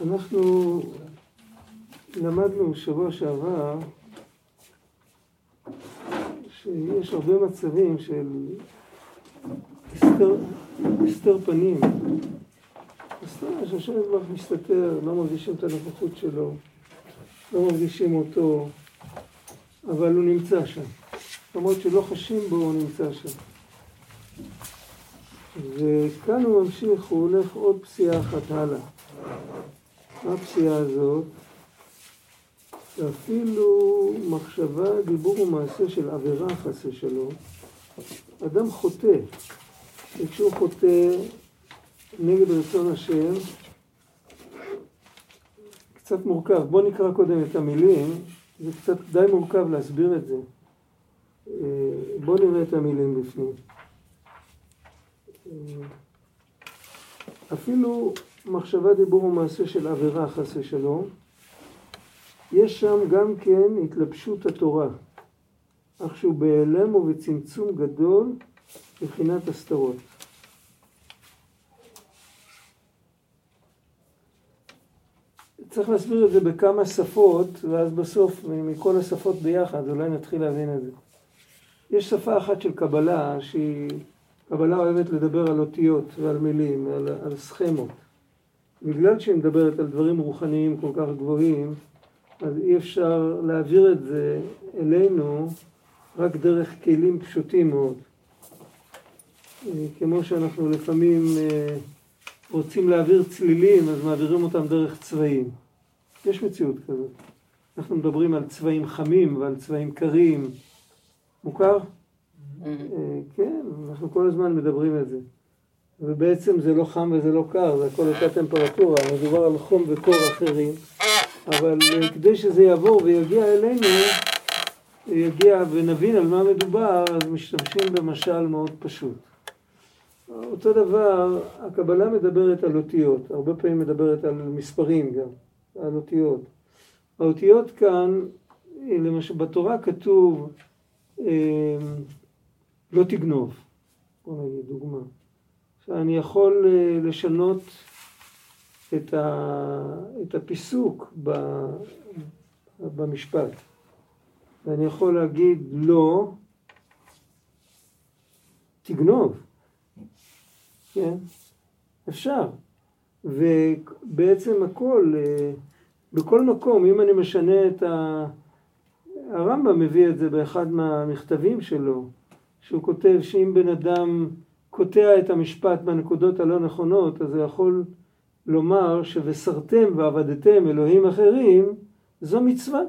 אנחנו למדנו שבוע שעבר שיש הרבה מצבים של הסתר, פנים. הסתר שהשם כבר מסתתר, לא מרגישים את הנוכחות שלו, לא מרגישים אותו, אבל הוא נמצא שם. למרות שלא חשים בו, הוא נמצא שם. וכאן הוא ממשיך, הוא הולך עוד פסיעה אחת הלאה. מה הפסיעה הזאת? ואפילו מחשבה, דיבור ומעשה של עבירה חס ושלום, אדם חוטא, וכשהוא חוטא נגד רצון השם, קצת מורכב. בואו נקרא קודם את המילים, זה קצת די מורכב להסביר את זה. אה, בואו נראה את המילים בפנים. אה, אפילו מחשבה, דיבור ומעשה של עבירה חס ושלום, יש שם גם כן התלבשות התורה, אך שהוא בהיעלם ובצמצום גדול מבחינת הסתרות. צריך להסביר את זה בכמה שפות, ואז בסוף מכל השפות ביחד, אולי נתחיל להבין את זה. יש שפה אחת של קבלה, שהיא, קבלה אוהבת לדבר על אותיות ועל מילים, על, על סכמות. בגלל שהיא מדברת על דברים רוחניים כל כך גבוהים, אז אי אפשר להעביר את זה אלינו רק דרך כלים פשוטים מאוד. כמו שאנחנו לפעמים אה, רוצים להעביר צלילים, אז מעבירים אותם דרך צבעים. יש מציאות כזאת. אנחנו מדברים על צבעים חמים ועל צבעים קרים. מוכר? Mm-hmm. אה, כן, אנחנו כל הזמן מדברים על זה. ובעצם זה לא חם וזה לא קר, זה הכל אותה טמפרטורה, מדובר על חום וקור אחרים. אבל אה, כדי שזה יעבור ויגיע אלינו, יגיע ונבין על מה מדובר, אז משתמשים במשל מאוד פשוט. אותו דבר, הקבלה מדברת על אותיות, הרבה פעמים מדברת על מספרים גם, על אותיות. האותיות כאן, למשל בתורה כתוב אה, לא תגנוב, בוא נגיד דוגמה. אני יכול אה, לשנות את, ה, את הפיסוק ב, במשפט. ואני יכול להגיד לא, תגנוב. כן? אפשר. ובעצם הכל, אה, בכל מקום, אם אני משנה את ה... הרמב"ם מביא את זה באחד מהמכתבים שלו, שהוא כותב שאם בן אדם קוטע את המשפט בנקודות הלא נכונות, אז הוא יכול לומר ש"וסרתם ועבדתם אלוהים אחרים" זו מצווה.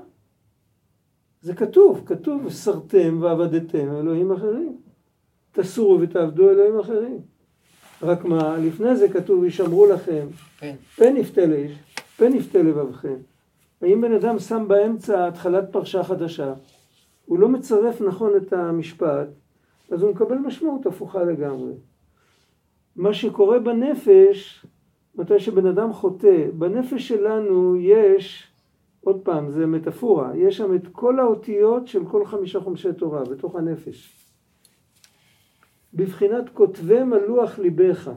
זה כתוב, כתוב וסרתם ועבדתם אלוהים אחרים. תסורו ותעבדו אלוהים אחרים. רק מה, לפני זה כתוב וישמרו לכם, כן. פן יפתה לאיש, פן יפתה לבבכם. האם בן אדם שם באמצע התחלת פרשה חדשה, הוא לא מצרף נכון את המשפט, אז הוא מקבל משמעות הפוכה לגמרי. מה שקורה בנפש, מתי שבן אדם חוטא, בנפש שלנו יש, עוד פעם, זה מטאפורה, יש שם את כל האותיות של כל חמישה חומשי תורה בתוך הנפש. בבחינת כותבי מלוח ליבך.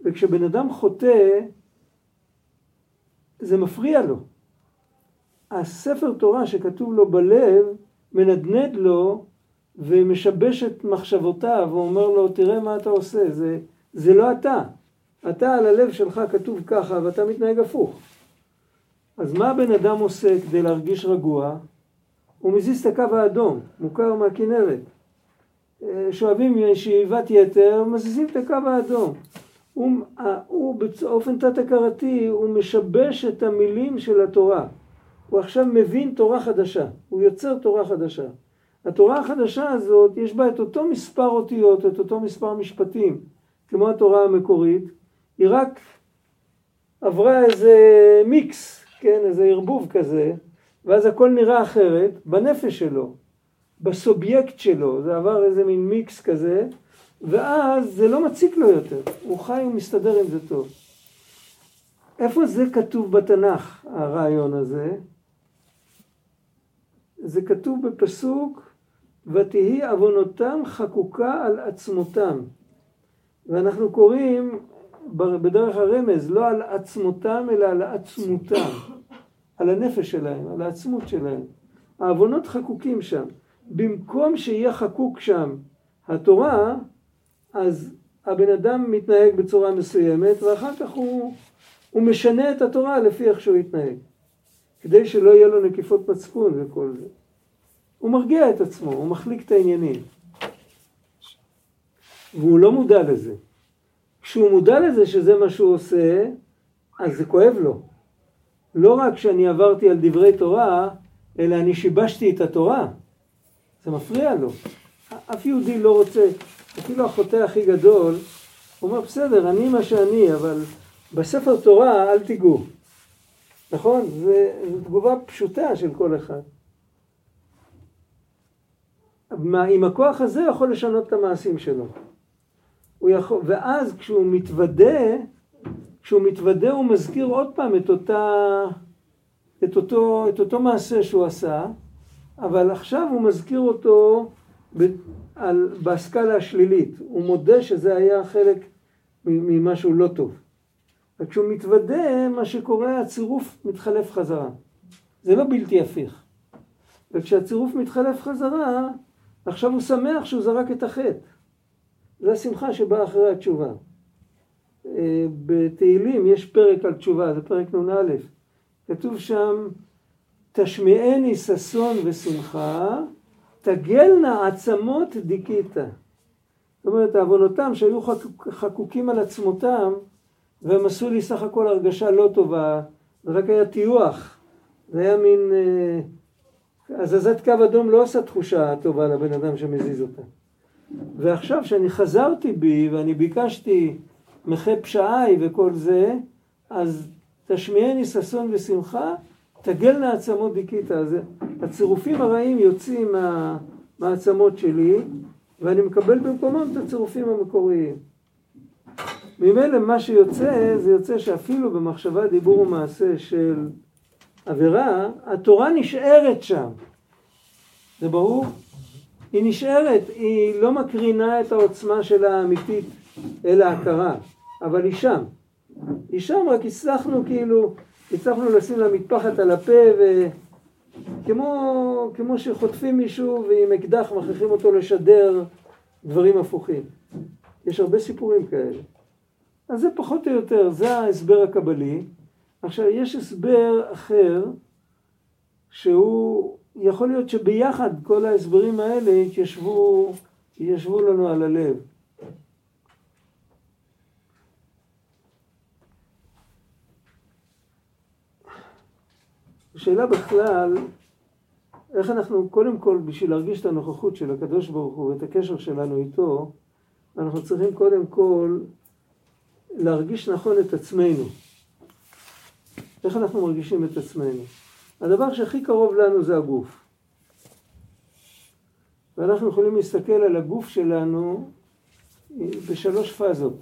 וכשבן אדם חוטא, זה מפריע לו. הספר תורה שכתוב לו בלב, מנדנד לו ומשבש את מחשבותיו ואומר לו, תראה מה אתה עושה, זה, זה לא אתה. אתה על הלב שלך כתוב ככה ואתה מתנהג הפוך. אז מה הבן אדם עושה כדי להרגיש רגוע? הוא מזיז את הקו האדום, מוכר מהכנרת. אה, שואבים שאיבת יתר, מזיזים את הקו האדום. הוא, הוא באופן תת-הכרתי, הוא משבש את המילים של התורה. הוא עכשיו מבין תורה חדשה, הוא יוצר תורה חדשה. התורה החדשה הזאת, יש בה את אותו מספר אותיות, את אותו מספר משפטים, כמו התורה המקורית, היא רק עברה איזה מיקס, כן, איזה ערבוב כזה, ואז הכל נראה אחרת בנפש שלו. בסובייקט שלו, זה עבר איזה מין מיקס כזה, ואז זה לא מציק לו יותר, הוא חי ומסתדר עם זה טוב. איפה זה כתוב בתנ"ך, הרעיון הזה? זה כתוב בפסוק, ותהי עוונותם חקוקה על עצמותם. ואנחנו קוראים בדרך הרמז, לא על עצמותם אלא על עצמותם, על הנפש שלהם, על העצמות שלהם. העוונות חקוקים שם. במקום שיהיה חקוק שם התורה, אז הבן אדם מתנהג בצורה מסוימת ואחר כך הוא, הוא משנה את התורה לפי איך שהוא יתנהג. כדי שלא יהיה לו נקיפות מצפון וכל זה. הוא מרגיע את עצמו, הוא מחליק את העניינים. והוא לא מודע לזה. כשהוא מודע לזה שזה מה שהוא עושה, אז זה כואב לו. לא רק שאני עברתי על דברי תורה, אלא אני שיבשתי את התורה. זה מפריע לו. אף יהודי לא רוצה, אפילו החוטא הכי גדול, הוא אומר, בסדר, אני מה שאני, אבל בספר תורה אל תיגעו. נכון? זו תגובה פשוטה של כל אחד. עם הכוח הזה הוא יכול לשנות את המעשים שלו. הוא יכול, ואז כשהוא מתוודה, כשהוא מתוודה הוא מזכיר עוד פעם את, אותה, את, אותו, את אותו מעשה שהוא עשה, אבל עכשיו הוא מזכיר אותו ב, על, בסקאלה השלילית. הוא מודה שזה היה חלק ממשהו לא טוב. וכשהוא מתוודה, מה שקורה, הצירוף מתחלף חזרה. זה לא בלתי הפיך. וכשהצירוף מתחלף חזרה, עכשיו הוא שמח שהוא זרק את החטא. זו השמחה שבאה אחרי התשובה. אה, בתהילים יש פרק על תשובה, זה פרק נ"א. כתוב שם, תשמיעני ששון ושמחה, תגלנה עצמות דיכיתה. זאת אומרת, עוונותם שהיו חקוקים על עצמותם, והם עשו לי סך הכל הרגשה לא טובה, זה רק היה טיוח. זה היה מין... אה, הזזת קו אדום לא עושה תחושה טובה לבן אדם שמזיז אותה. ועכשיו שאני חזרתי בי ואני ביקשתי מחי פשעי וכל זה, אז תשמיעני ששון ושמחה, תגלנה עצמות דיכית. אז הצירופים הרעים יוצאים מה, מהעצמות שלי, ואני מקבל במקומם את הצירופים המקוריים. ממילא מה שיוצא, זה יוצא שאפילו במחשבה, דיבור ומעשה של עבירה, התורה נשארת שם. זה ברור? היא נשארת, היא לא מקרינה את העוצמה שלה האמיתית אל ההכרה, אבל היא שם. היא שם, רק הצלחנו כאילו, הצלחנו לשים לה מטפחת על הפה וכמו כמו שחוטפים מישהו ועם אקדח מכריחים אותו לשדר דברים הפוכים. יש הרבה סיפורים כאלה. אז זה פחות או יותר, זה ההסבר הקבלי. עכשיו, יש הסבר אחר, שהוא, יכול להיות שביחד כל ההסברים האלה יתיישבו, יתיישבו לנו על הלב. השאלה בכלל, איך אנחנו, קודם כל, בשביל להרגיש את הנוכחות של הקדוש ברוך הוא ואת הקשר שלנו איתו, אנחנו צריכים קודם כל להרגיש נכון את עצמנו. איך אנחנו מרגישים את עצמנו? הדבר שהכי קרוב לנו זה הגוף. ואנחנו יכולים להסתכל על הגוף שלנו בשלוש פאזות,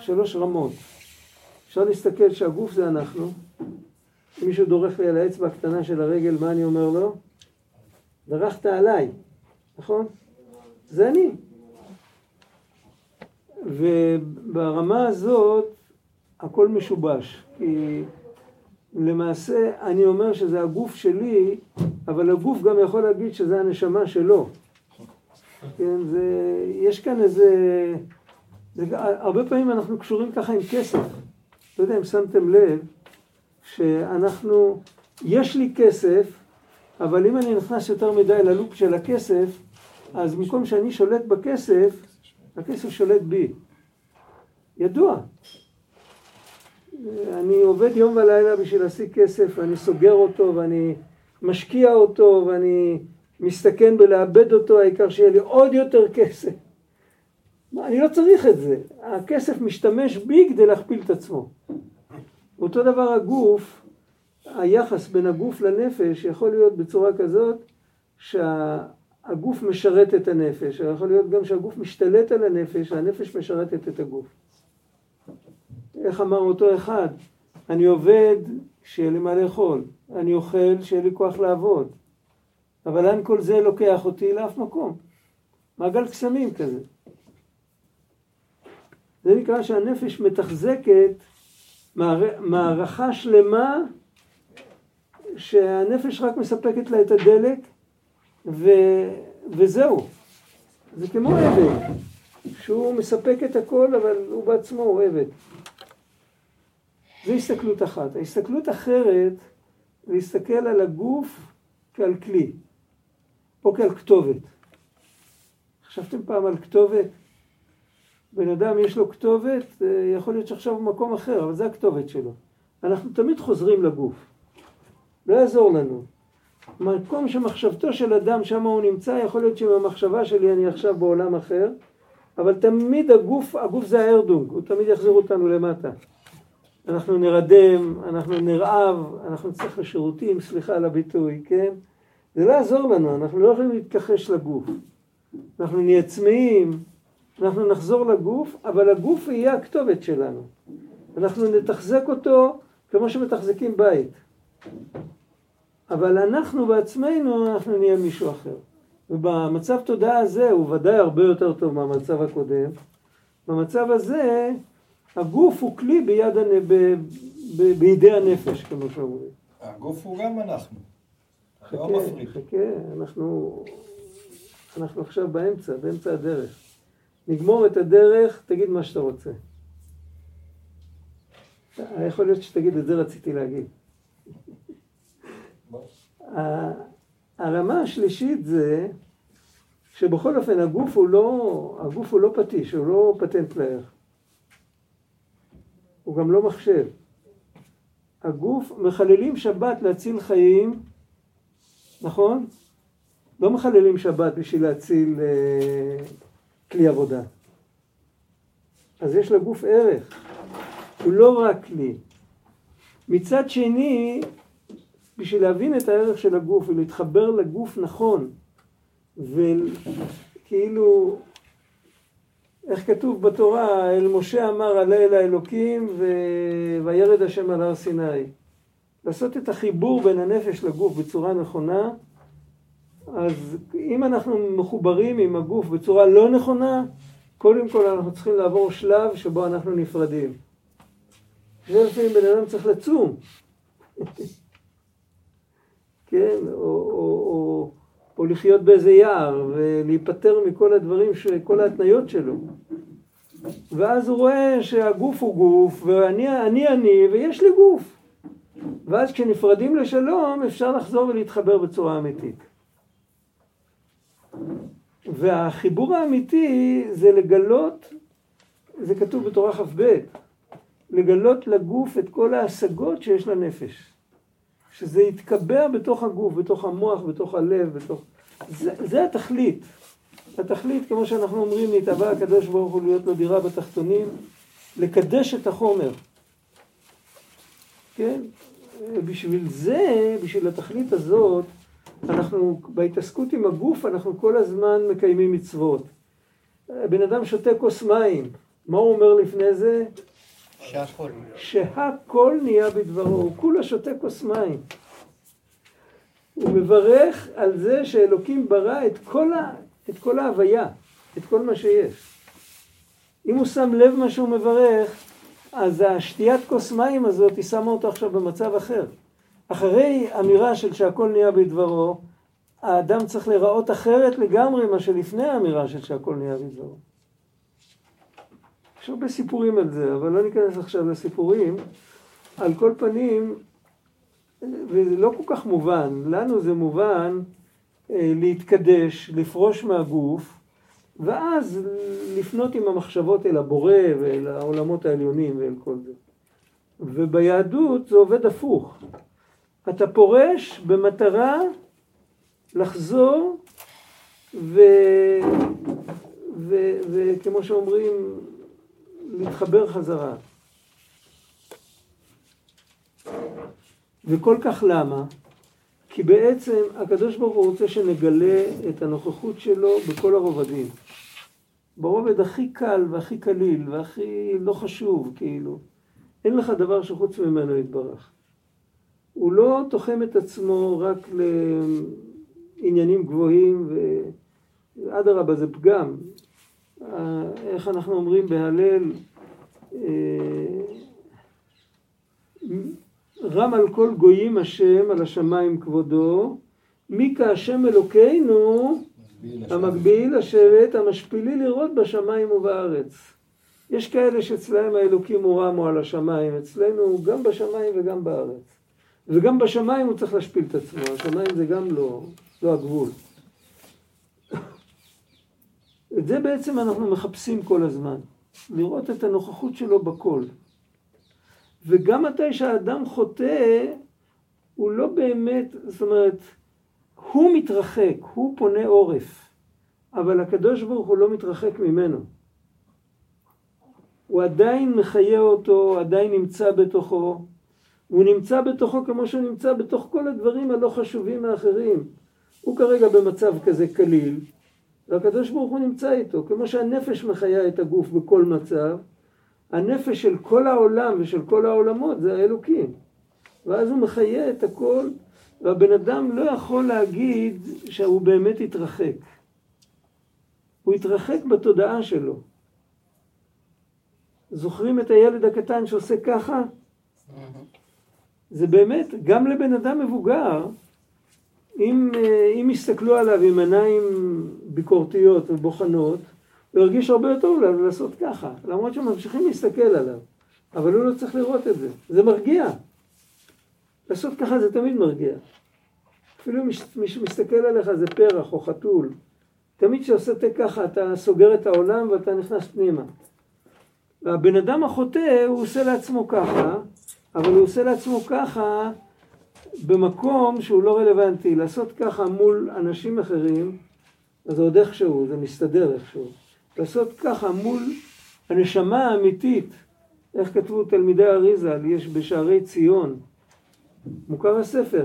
שלוש רמות. אפשר להסתכל שהגוף זה אנחנו. אם מישהו דורך לי על האצבע הקטנה של הרגל, מה אני אומר לו? דרכת עליי, נכון? זה אני. וברמה הזאת הכל משובש. כי למעשה אני אומר שזה הגוף שלי, אבל הגוף גם יכול להגיד שזה הנשמה שלו. כן, זה, יש כאן איזה... זה, הרבה פעמים אנחנו קשורים ככה עם כסף. לא יודע אם שמתם לב, שאנחנו, יש לי כסף, אבל אם אני נכנס יותר מדי ללופ של הכסף, אז במקום שאני שולט בכסף, הכסף שולט בי. ידוע. אני עובד יום ולילה בשביל להשיג כסף, ואני סוגר אותו, ואני משקיע אותו, ואני מסתכן בלאבד אותו, העיקר שיהיה לי עוד יותר כסף. אני לא צריך את זה. הכסף משתמש בי כדי להכפיל את עצמו. אותו דבר הגוף, היחס בין הגוף לנפש יכול להיות בצורה כזאת שהגוף משרת את הנפש, יכול להיות גם שהגוף משתלט על הנפש, הנפש משרתת את הגוף. איך אמר אותו אחד? אני עובד שיהיה לי מה לאכול, אני אוכל שיהיה לי כוח לעבוד, אבל לאן כל זה לוקח אותי לאף מקום? מעגל קסמים כזה. זה נקרא שהנפש מתחזקת מערכה שלמה שהנפש רק מספקת לה את הדלק ו... וזהו. זה כמו עבד, שהוא מספק את הכל אבל הוא בעצמו עבד. זו הסתכלות אחת. ההסתכלות אחרת להסתכל על הגוף כעל כלי, או כעל כתובת. חשבתם פעם על כתובת? בן אדם יש לו כתובת, אה, יכול להיות שעכשיו הוא במקום אחר, אבל זה הכתובת שלו. אנחנו תמיד חוזרים לגוף. לא יעזור לנו. מקום שמחשבתו של אדם, שם הוא נמצא, יכול להיות שבמחשבה שלי אני עכשיו בעולם אחר, אבל תמיד הגוף, הגוף זה הארדונג, הוא תמיד יחזיר אותנו למטה. אנחנו נרדם, אנחנו נרעב, אנחנו נצטרך לשירותים, סליחה על הביטוי, כן? זה לא יעזור לנו, אנחנו לא יכולים להתכחש לגוף. אנחנו נהיה צמאים, אנחנו נחזור לגוף, אבל הגוף יהיה הכתובת שלנו. אנחנו נתחזק אותו כמו שמתחזקים בית. אבל אנחנו בעצמנו, אנחנו נהיה מישהו אחר. ובמצב תודעה הזה, הוא ודאי הרבה יותר טוב מהמצב הקודם, במצב הזה, הגוף הוא כלי ביד, הנ... ב... ב... בידי הנפש, כמו שאומרים. הגוף הוא גם אנחנו. חכה, לא חכה, אנחנו, אנחנו עכשיו באמצע, באמצע הדרך. נגמור את הדרך, תגיד מה שאתה רוצה. יכול להיות שתגיד, את זה רציתי להגיד. הרמה השלישית זה שבכל אופן הגוף הוא לא, הגוף הוא לא פטיש, הוא לא פטנט לערך. הוא גם לא מחשב. הגוף, מחללים שבת להציל חיים, נכון? לא מחללים שבת בשביל להציל אה, כלי עבודה. אז יש לגוף ערך, הוא לא רק כלי. מצד שני, בשביל להבין את הערך של הגוף ולהתחבר לגוף נכון, וכאילו, איך כתוב בתורה, אל משה אמר עלה אל האלוקים ו... וירד השם על הר סיני. לעשות את החיבור בין הנפש לגוף בצורה נכונה, אז אם אנחנו מחוברים עם הגוף בצורה לא נכונה, קודם כל אנחנו צריכים לעבור שלב שבו אנחנו נפרדים. זה לפעמים בן אדם צריך לצום. כן, או, או, או, או לחיות באיזה יער ולהיפטר מכל הדברים, כל ההתניות שלו. ואז הוא רואה שהגוף הוא גוף, ואני אני אני, ויש לי גוף. ואז כשנפרדים לשלום אפשר לחזור ולהתחבר בצורה אמיתית. והחיבור האמיתי זה לגלות, זה כתוב בתורה כ"ב, לגלות לגוף את כל ההשגות שיש לנפש. שזה יתקבע בתוך הגוף, בתוך המוח, בתוך הלב, בתוך... זה, זה התכלית. התכלית, כמו שאנחנו אומרים, נתבע הקדוש ברוך הוא להיות לו דירה בתחתונים, לקדש את החומר. כן? בשביל זה, בשביל התכלית הזאת, אנחנו, בהתעסקות עם הגוף, אנחנו כל הזמן מקיימים מצוות. בן אדם שותה כוס מים, מה הוא אומר לפני זה? שהכל. שהכל נהיה בדברו, הוא כולה שותה כוס מים. הוא מברך על זה שאלוקים ברא את כל, ה, את כל ההוויה, את כל מה שיש. אם הוא שם לב מה שהוא מברך, אז השתיית כוס מים הזאת, היא שמה אותו עכשיו במצב אחר. אחרי אמירה של שהכל נהיה בדברו, האדם צריך להיראות אחרת לגמרי מה שלפני האמירה של שהכל נהיה בדברו. יש הרבה סיפורים על זה, אבל לא ניכנס עכשיו לסיפורים. על כל פנים, וזה לא כל כך מובן, לנו זה מובן אה, להתקדש, לפרוש מהגוף, ואז לפנות עם המחשבות אל הבורא ואל העולמות העליונים ואל כל זה. וביהדות זה עובד הפוך. אתה פורש במטרה לחזור ו... ו... וכמו שאומרים, להתחבר חזרה. וכל כך למה? כי בעצם הקדוש ברוך הוא רוצה שנגלה את הנוכחות שלו בכל הרובדים. ברובד הכי קל והכי קליל והכי לא חשוב, כאילו. אין לך דבר שחוץ ממנו יתברך. הוא לא תוחם את עצמו רק לעניינים גבוהים, ואדרבה זה פגם. איך אנחנו אומרים בהלל, רם על כל גויים השם, על השמיים כבודו, מי כהשם אלוקינו, המקביל לשבת, המשפילי לראות בשמיים ובארץ. יש כאלה שאצלהם האלוקים הוא רם או על השמיים, אצלנו גם בשמיים וגם בארץ. וגם בשמיים הוא צריך להשפיל את עצמו, השמיים זה גם לא, לא הגבול. את זה בעצם אנחנו מחפשים כל הזמן, לראות את הנוכחות שלו בכל. וגם מתי שהאדם חוטא, הוא לא באמת, זאת אומרת, הוא מתרחק, הוא פונה עורף, אבל הקדוש ברוך הוא לא מתרחק ממנו. הוא עדיין מחיה אותו, עדיין נמצא בתוכו, הוא נמצא בתוכו כמו שהוא נמצא בתוך כל הדברים הלא חשובים האחרים. הוא כרגע במצב כזה קליל, והקדוש ברוך הוא נמצא איתו, כמו שהנפש מחיה את הגוף בכל מצב, הנפש של כל העולם ושל כל העולמות זה האלוקים. ואז הוא מחיה את הכל, והבן אדם לא יכול להגיד שהוא באמת התרחק. הוא התרחק בתודעה שלו. זוכרים את הילד הקטן שעושה ככה? זה באמת, גם לבן אדם מבוגר, אם, אה, אם יסתכלו עליו עם עיניים ביקורתיות ובוחנות, הוא ירגיש הרבה יותר טוב לעשות ככה, למרות שממשיכים להסתכל עליו, אבל הוא לא צריך לראות את זה, זה מרגיע. לעשות ככה זה תמיד מרגיע. אפילו מי שמסתכל עליך זה פרח או חתול, תמיד כשעושה ככה אתה סוגר את העולם ואתה נכנס פנימה. והבן אדם החוטא הוא עושה לעצמו ככה, אבל הוא עושה לעצמו ככה במקום שהוא לא רלוונטי. לעשות ככה מול אנשים אחרים, אז זה עוד איכשהו, זה מסתדר איכשהו. לעשות ככה מול הנשמה האמיתית, איך כתבו תלמידי אריזה, יש בשערי ציון, מוכר הספר.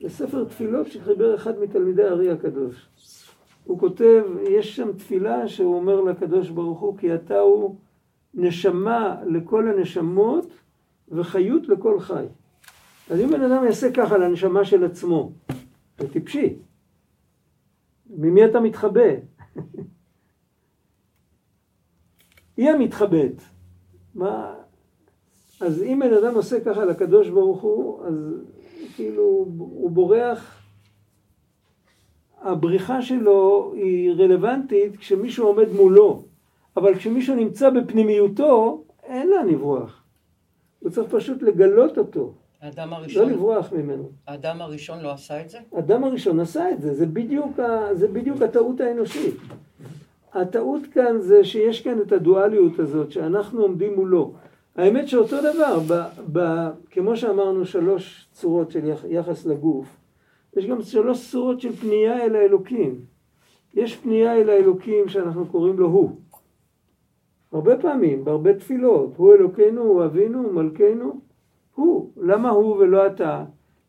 זה ספר תפילות שחיבר אחד מתלמידי הארי הקדוש. הוא כותב, יש שם תפילה שהוא אומר לקדוש ברוך הוא, כי אתה הוא נשמה לכל הנשמות וחיות לכל חי. אז אם בן אדם יעשה ככה לנשמה של עצמו, זה טיפשי. ממי אתה מתחבא? היא המתחבאת. מה... אז אם בן אדם עושה ככה לקדוש ברוך הוא, אז כאילו הוא בורח, הבריחה שלו היא רלוונטית כשמישהו עומד מולו, אבל כשמישהו נמצא בפנימיותו, אין לאן לברוח. הוא צריך פשוט לגלות אותו. האדם הראשון... לא לברוח ממנו. האדם הראשון לא עשה את זה? האדם הראשון עשה את זה, זה בדיוק, ה, זה בדיוק הטעות האנושית. הטעות כאן זה שיש כאן את הדואליות הזאת, שאנחנו עומדים מולו. האמת שאותו דבר, ב, ב, כמו שאמרנו שלוש צורות של יחס לגוף, יש גם שלוש צורות של פנייה אל האלוקים. יש פנייה אל האלוקים שאנחנו קוראים לו הוא. הרבה פעמים, בהרבה תפילות, הוא אלוקינו, הוא אבינו, הוא מלכנו, הוא. למה הוא ולא אתה?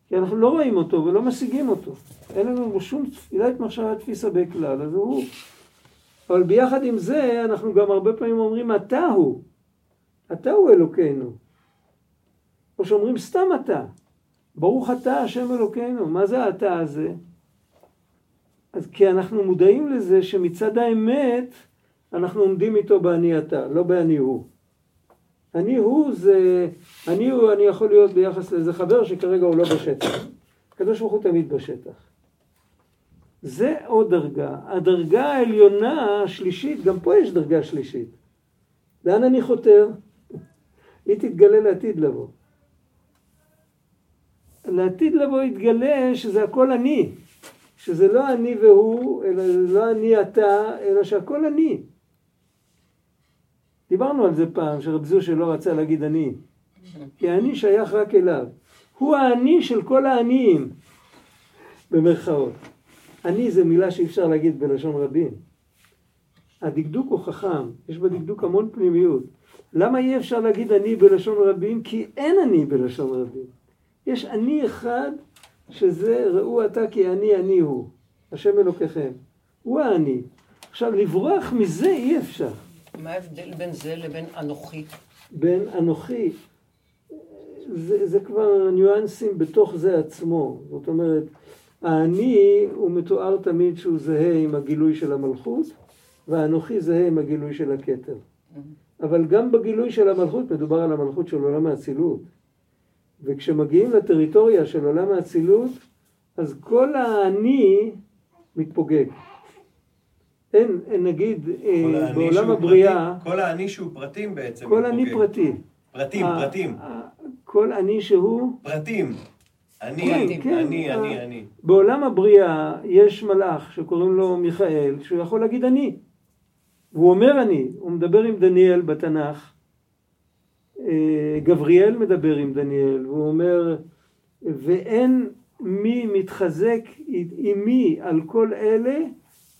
כי אנחנו לא רואים אותו ולא משיגים אותו. אין לנו שום תפילת מחשבה תפיסה בכלל, אז הוא. אבל ביחד עם זה, אנחנו גם הרבה פעמים אומרים, אתה הוא. אתה הוא אלוקינו. או שאומרים סתם אתה. ברוך אתה השם אלוקינו. מה זה האתה הזה? אז כי אנחנו מודעים לזה שמצד האמת אנחנו עומדים איתו באני אתה, לא באני הוא. אני הוא זה, אני הוא, אני יכול להיות ביחס לאיזה חבר שכרגע הוא לא בשטח. הקדוש ברוך הוא תמיד בשטח. זה עוד דרגה. הדרגה העליונה השלישית, גם פה יש דרגה שלישית. לאן אני חותר? היא תתגלה לעתיד לבוא. לעתיד לבוא יתגלה שזה הכל אני. שזה לא אני והוא, אלא לא אני אתה, אלא שהכל אני. דיברנו על זה פעם, שרב זושה לא רצה להגיד אני. כי אני שייך רק אליו. הוא האני של כל העניים, במרכאות. אני זה מילה שאי אפשר להגיד בלשון רבים. הדקדוק הוא חכם, יש בדקדוק המון פנימיות. למה אי אפשר להגיד אני בלשון רבים? כי אין אני בלשון רבים. יש אני אחד שזה ראו אתה כי אני אני הוא, השם אלוקיכם. הוא האני. עכשיו לברוח מזה אי אפשר. מה ההבדל בין זה לבין אנוכי? בין אנוכי, זה, זה כבר ניואנסים בתוך זה עצמו. זאת אומרת, האני הוא מתואר תמיד שהוא זהה עם הגילוי של המלכות, והאנוכי זהה עם הגילוי של הכתר. אבל גם בגילוי של המלכות מדובר על המלכות של עולם האצילות. וכשמגיעים לטריטוריה של עולם האצילות, אז כל האני מתפוגג. אין, אין נגיד, אה, בעולם הבריאה, פרטים- כל האני שהוא פרטים בעצם. כל אני מתפוגג. פרטי. פרטים, ה- פרטים. ה- כל אני שהוא, פרטים. אני, אני, כן, אני, ה- אני, אני. בעולם הבריאה יש מלאך שקוראים לו מיכאל, שהוא יכול להגיד אני. והוא אומר אני, הוא מדבר עם דניאל בתנ"ך. אה, גבריאל מדבר עם דניאל, והוא אומר, ואין מי מתחזק עמי על כל אלה,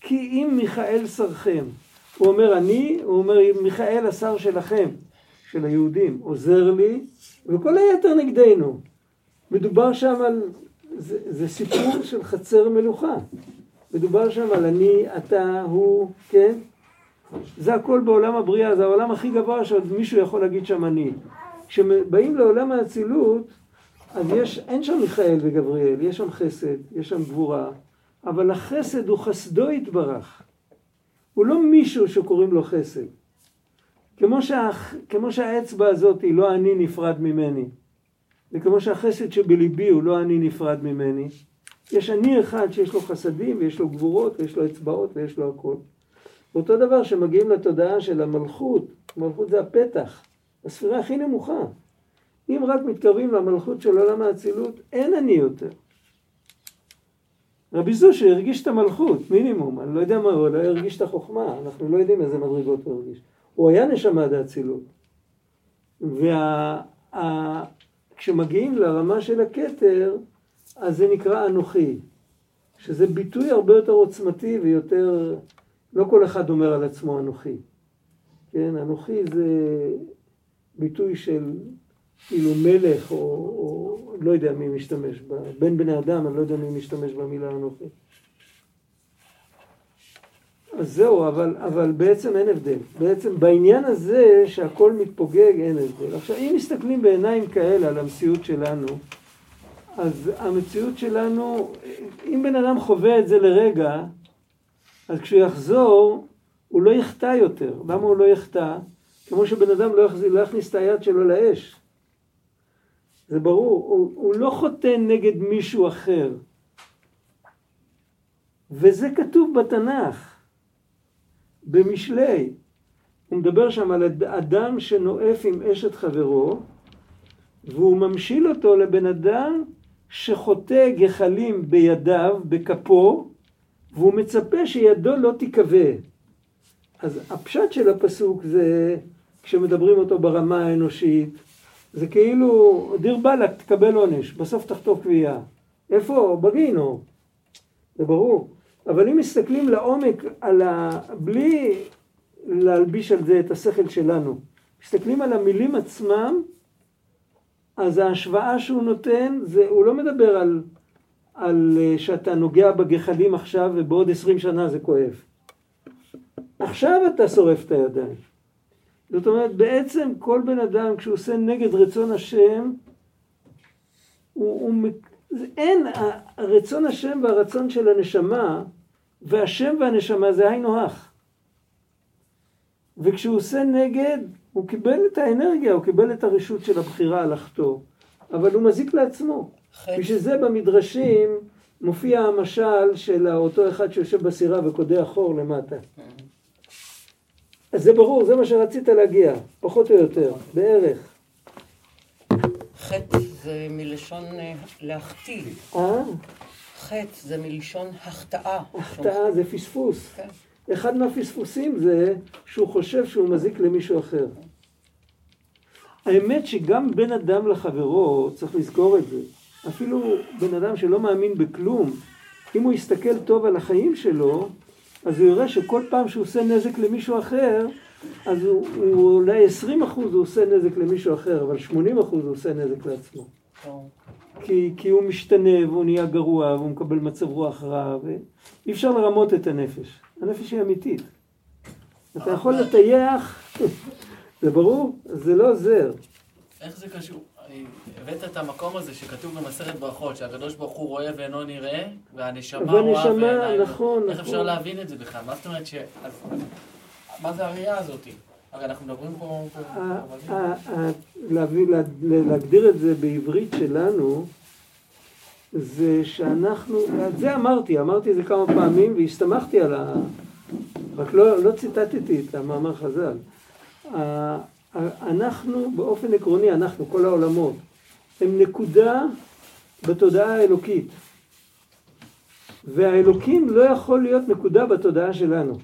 כי אם מיכאל שרכם. הוא אומר אני, הוא אומר מיכאל השר שלכם, של היהודים, עוזר לי, וכל היתר נגדנו. מדובר שם על, זה, זה סיפור של חצר מלוכה. מדובר שם על אני, אתה, הוא, כן? זה הכל בעולם הבריאה, זה העולם הכי גבוה שעוד מישהו יכול להגיד שם אני. כשבאים לעולם האצילות, אז יש, אין שם מיכאל וגבריאל, יש שם חסד, יש שם גבורה, אבל החסד הוא חסדו יתברך. הוא לא מישהו שקוראים לו חסד. כמו, שה, כמו שהאצבע הזאת היא לא אני נפרד ממני, וכמו שהחסד שבליבי הוא לא אני נפרד ממני, יש אני אחד שיש לו חסדים ויש לו גבורות ויש לו אצבעות ויש לו הכל. אותו דבר שמגיעים לתודעה של המלכות, מלכות זה הפתח, הספירה הכי נמוכה. אם רק מתקרבים למלכות של עולם האצילות, אין אני יותר. רבי זושה הרגיש את המלכות, מינימום, אני לא יודע מה, הוא לא הרגיש את החוכמה, אנחנו לא יודעים איזה מדרגות הוא הרגיש. הוא היה נשמה דאצילות. וכשמגיעים לרמה של הכתר, אז זה נקרא אנוכי, שזה ביטוי הרבה יותר עוצמתי ויותר, לא כל אחד אומר על עצמו אנוכי. כן, אנוכי זה ביטוי של כאילו מלך, או, או לא יודע מי משתמש בין בני אדם, אני לא יודע מי משתמש במילה אנוכי. אז זהו, אבל, אבל בעצם אין הבדל. בעצם בעניין הזה שהכל מתפוגג אין הבדל. עכשיו, אם מסתכלים בעיניים כאלה על המציאות שלנו, אז המציאות שלנו, אם בן אדם חווה את זה לרגע, אז כשהוא יחזור, הוא לא יחטא יותר. למה הוא לא יחטא? כמו שבן אדם לא, לא יכניס את היד שלו לאש. זה ברור, הוא, הוא לא חוטא נגד מישהו אחר. וזה כתוב בתנ"ך, במשלי. הוא מדבר שם על אדם שנואף עם אשת חברו, והוא ממשיל אותו לבן אדם שחוטא גחלים בידיו, בכפו, והוא מצפה שידו לא תיכווה. אז הפשט של הפסוק זה, כשמדברים אותו ברמה האנושית, זה כאילו, דיר באלק, תקבל עונש, בסוף תחטוף קביעה. איפה? בגיהינום. זה ברור. אבל אם מסתכלים לעומק על ה... בלי להלביש על זה את השכל שלנו, מסתכלים על המילים עצמם, אז ההשוואה שהוא נותן, זה, הוא לא מדבר על, על שאתה נוגע בגחלים עכשיו ובעוד עשרים שנה זה כואב. עכשיו אתה שורף את הידיים. זאת אומרת, בעצם כל בן אדם, כשהוא עושה נגד רצון השם, הוא, הוא, אין, רצון השם והרצון של הנשמה, והשם והנשמה זה היינו הך. וכשהוא עושה נגד, הוא קיבל את האנרגיה, הוא קיבל את הרשות של הבחירה לחטוא, אבל הוא מזיק לעצמו. בשביל זה במדרשים מופיע המשל של אותו אחד שיושב בסירה וקודח חור למטה. אז זה ברור, זה מה שרצית להגיע, פחות או יותר, בערך. חטא זה מלשון להחטיא. אה? חטא זה מלשון החטאה. החטאה זה פספוס. כן. אחד מהפספוסים זה שהוא חושב שהוא מזיק למישהו אחר. האמת שגם בין אדם לחברו, צריך לזכור את זה. אפילו בן אדם שלא מאמין בכלום, אם הוא יסתכל טוב על החיים שלו, אז הוא יראה שכל פעם שהוא עושה נזק למישהו אחר, אז הוא, הוא אולי 20 אחוז הוא עושה נזק למישהו אחר, אבל 80 אחוז הוא עושה נזק לעצמו. כי, כי הוא משתנה והוא נהיה גרוע והוא מקבל מצב רוח רע ואי אפשר לרמות את הנפש. הנפש היא אמיתית. אתה יכול לטייח, זה ברור, זה לא עוזר. איך זה קשור? הבאת את המקום הזה שכתוב במסכת ברכות, שהקדוש ברוך הוא רואה ואינו נראה, והנשמה רואה והנשמה, ואינה... נכון, איך נכון. אפשר להבין את זה בכלל? מה זאת אומרת ש... מה זה הראייה הזאת? הרי אנחנו מדברים פה... להגדיר את זה בעברית שלנו, זה שאנחנו, את זה אמרתי, אמרתי את זה כמה פעמים והסתמכתי על ה... רק לא, לא ציטטתי את המאמר חז"ל. אנחנו באופן עקרוני, אנחנו, כל העולמות, הם נקודה בתודעה האלוקית. והאלוקים לא יכול להיות נקודה בתודעה שלנו.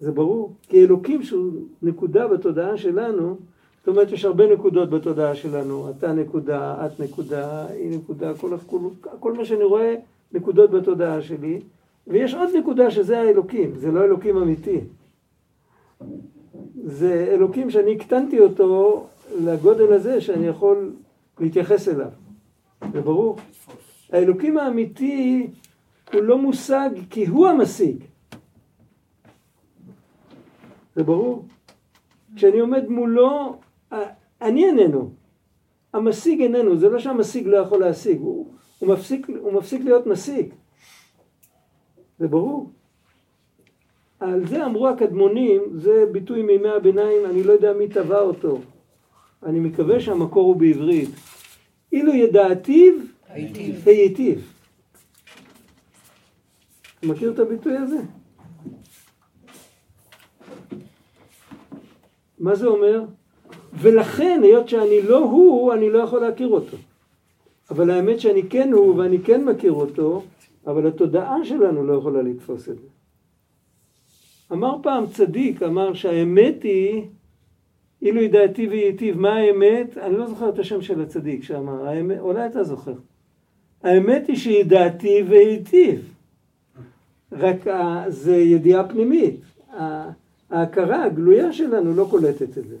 זה ברור. כי אלוקים שהוא נקודה בתודעה שלנו, זאת אומרת יש הרבה נקודות בתודעה שלנו. אתה נקודה, את נקודה, היא נקודה, כל, כל, כל מה שאני רואה נקודות בתודעה שלי. ויש עוד נקודה שזה האלוקים, זה לא אלוקים אמיתי. זה אלוקים שאני הקטנתי אותו לגודל הזה שאני יכול להתייחס אליו. זה ברור. האלוקים האמיתי הוא לא מושג כי הוא המשיג. זה ברור. כשאני עומד מולו, אני איננו. המשיג איננו, זה לא שהמשיג לא יכול להשיג, הוא, הוא, מפסיק, הוא מפסיק להיות משיג. זה ברור. על זה אמרו הקדמונים, זה ביטוי מימי הביניים, אני לא יודע מי טבע אותו. אני מקווה שהמקור הוא בעברית. אילו ידעתיו, הייטיב. הייטיב. מכיר את הביטוי הזה? מה זה אומר? ולכן, היות שאני לא הוא, אני לא יכול להכיר אותו. אבל האמת שאני כן הוא ואני כן מכיר אותו, אבל התודעה שלנו לא יכולה לתפוס את זה. אמר פעם צדיק, אמר שהאמת היא, אילו ידעתי וייטיב, מה האמת? אני לא זוכר את השם של הצדיק שאמר, האמת, אולי אתה זוכר. האמת היא שידעתי והיטיב. רק ה- זה ידיעה פנימית. ההכרה הגלויה שלנו לא קולטת את זה.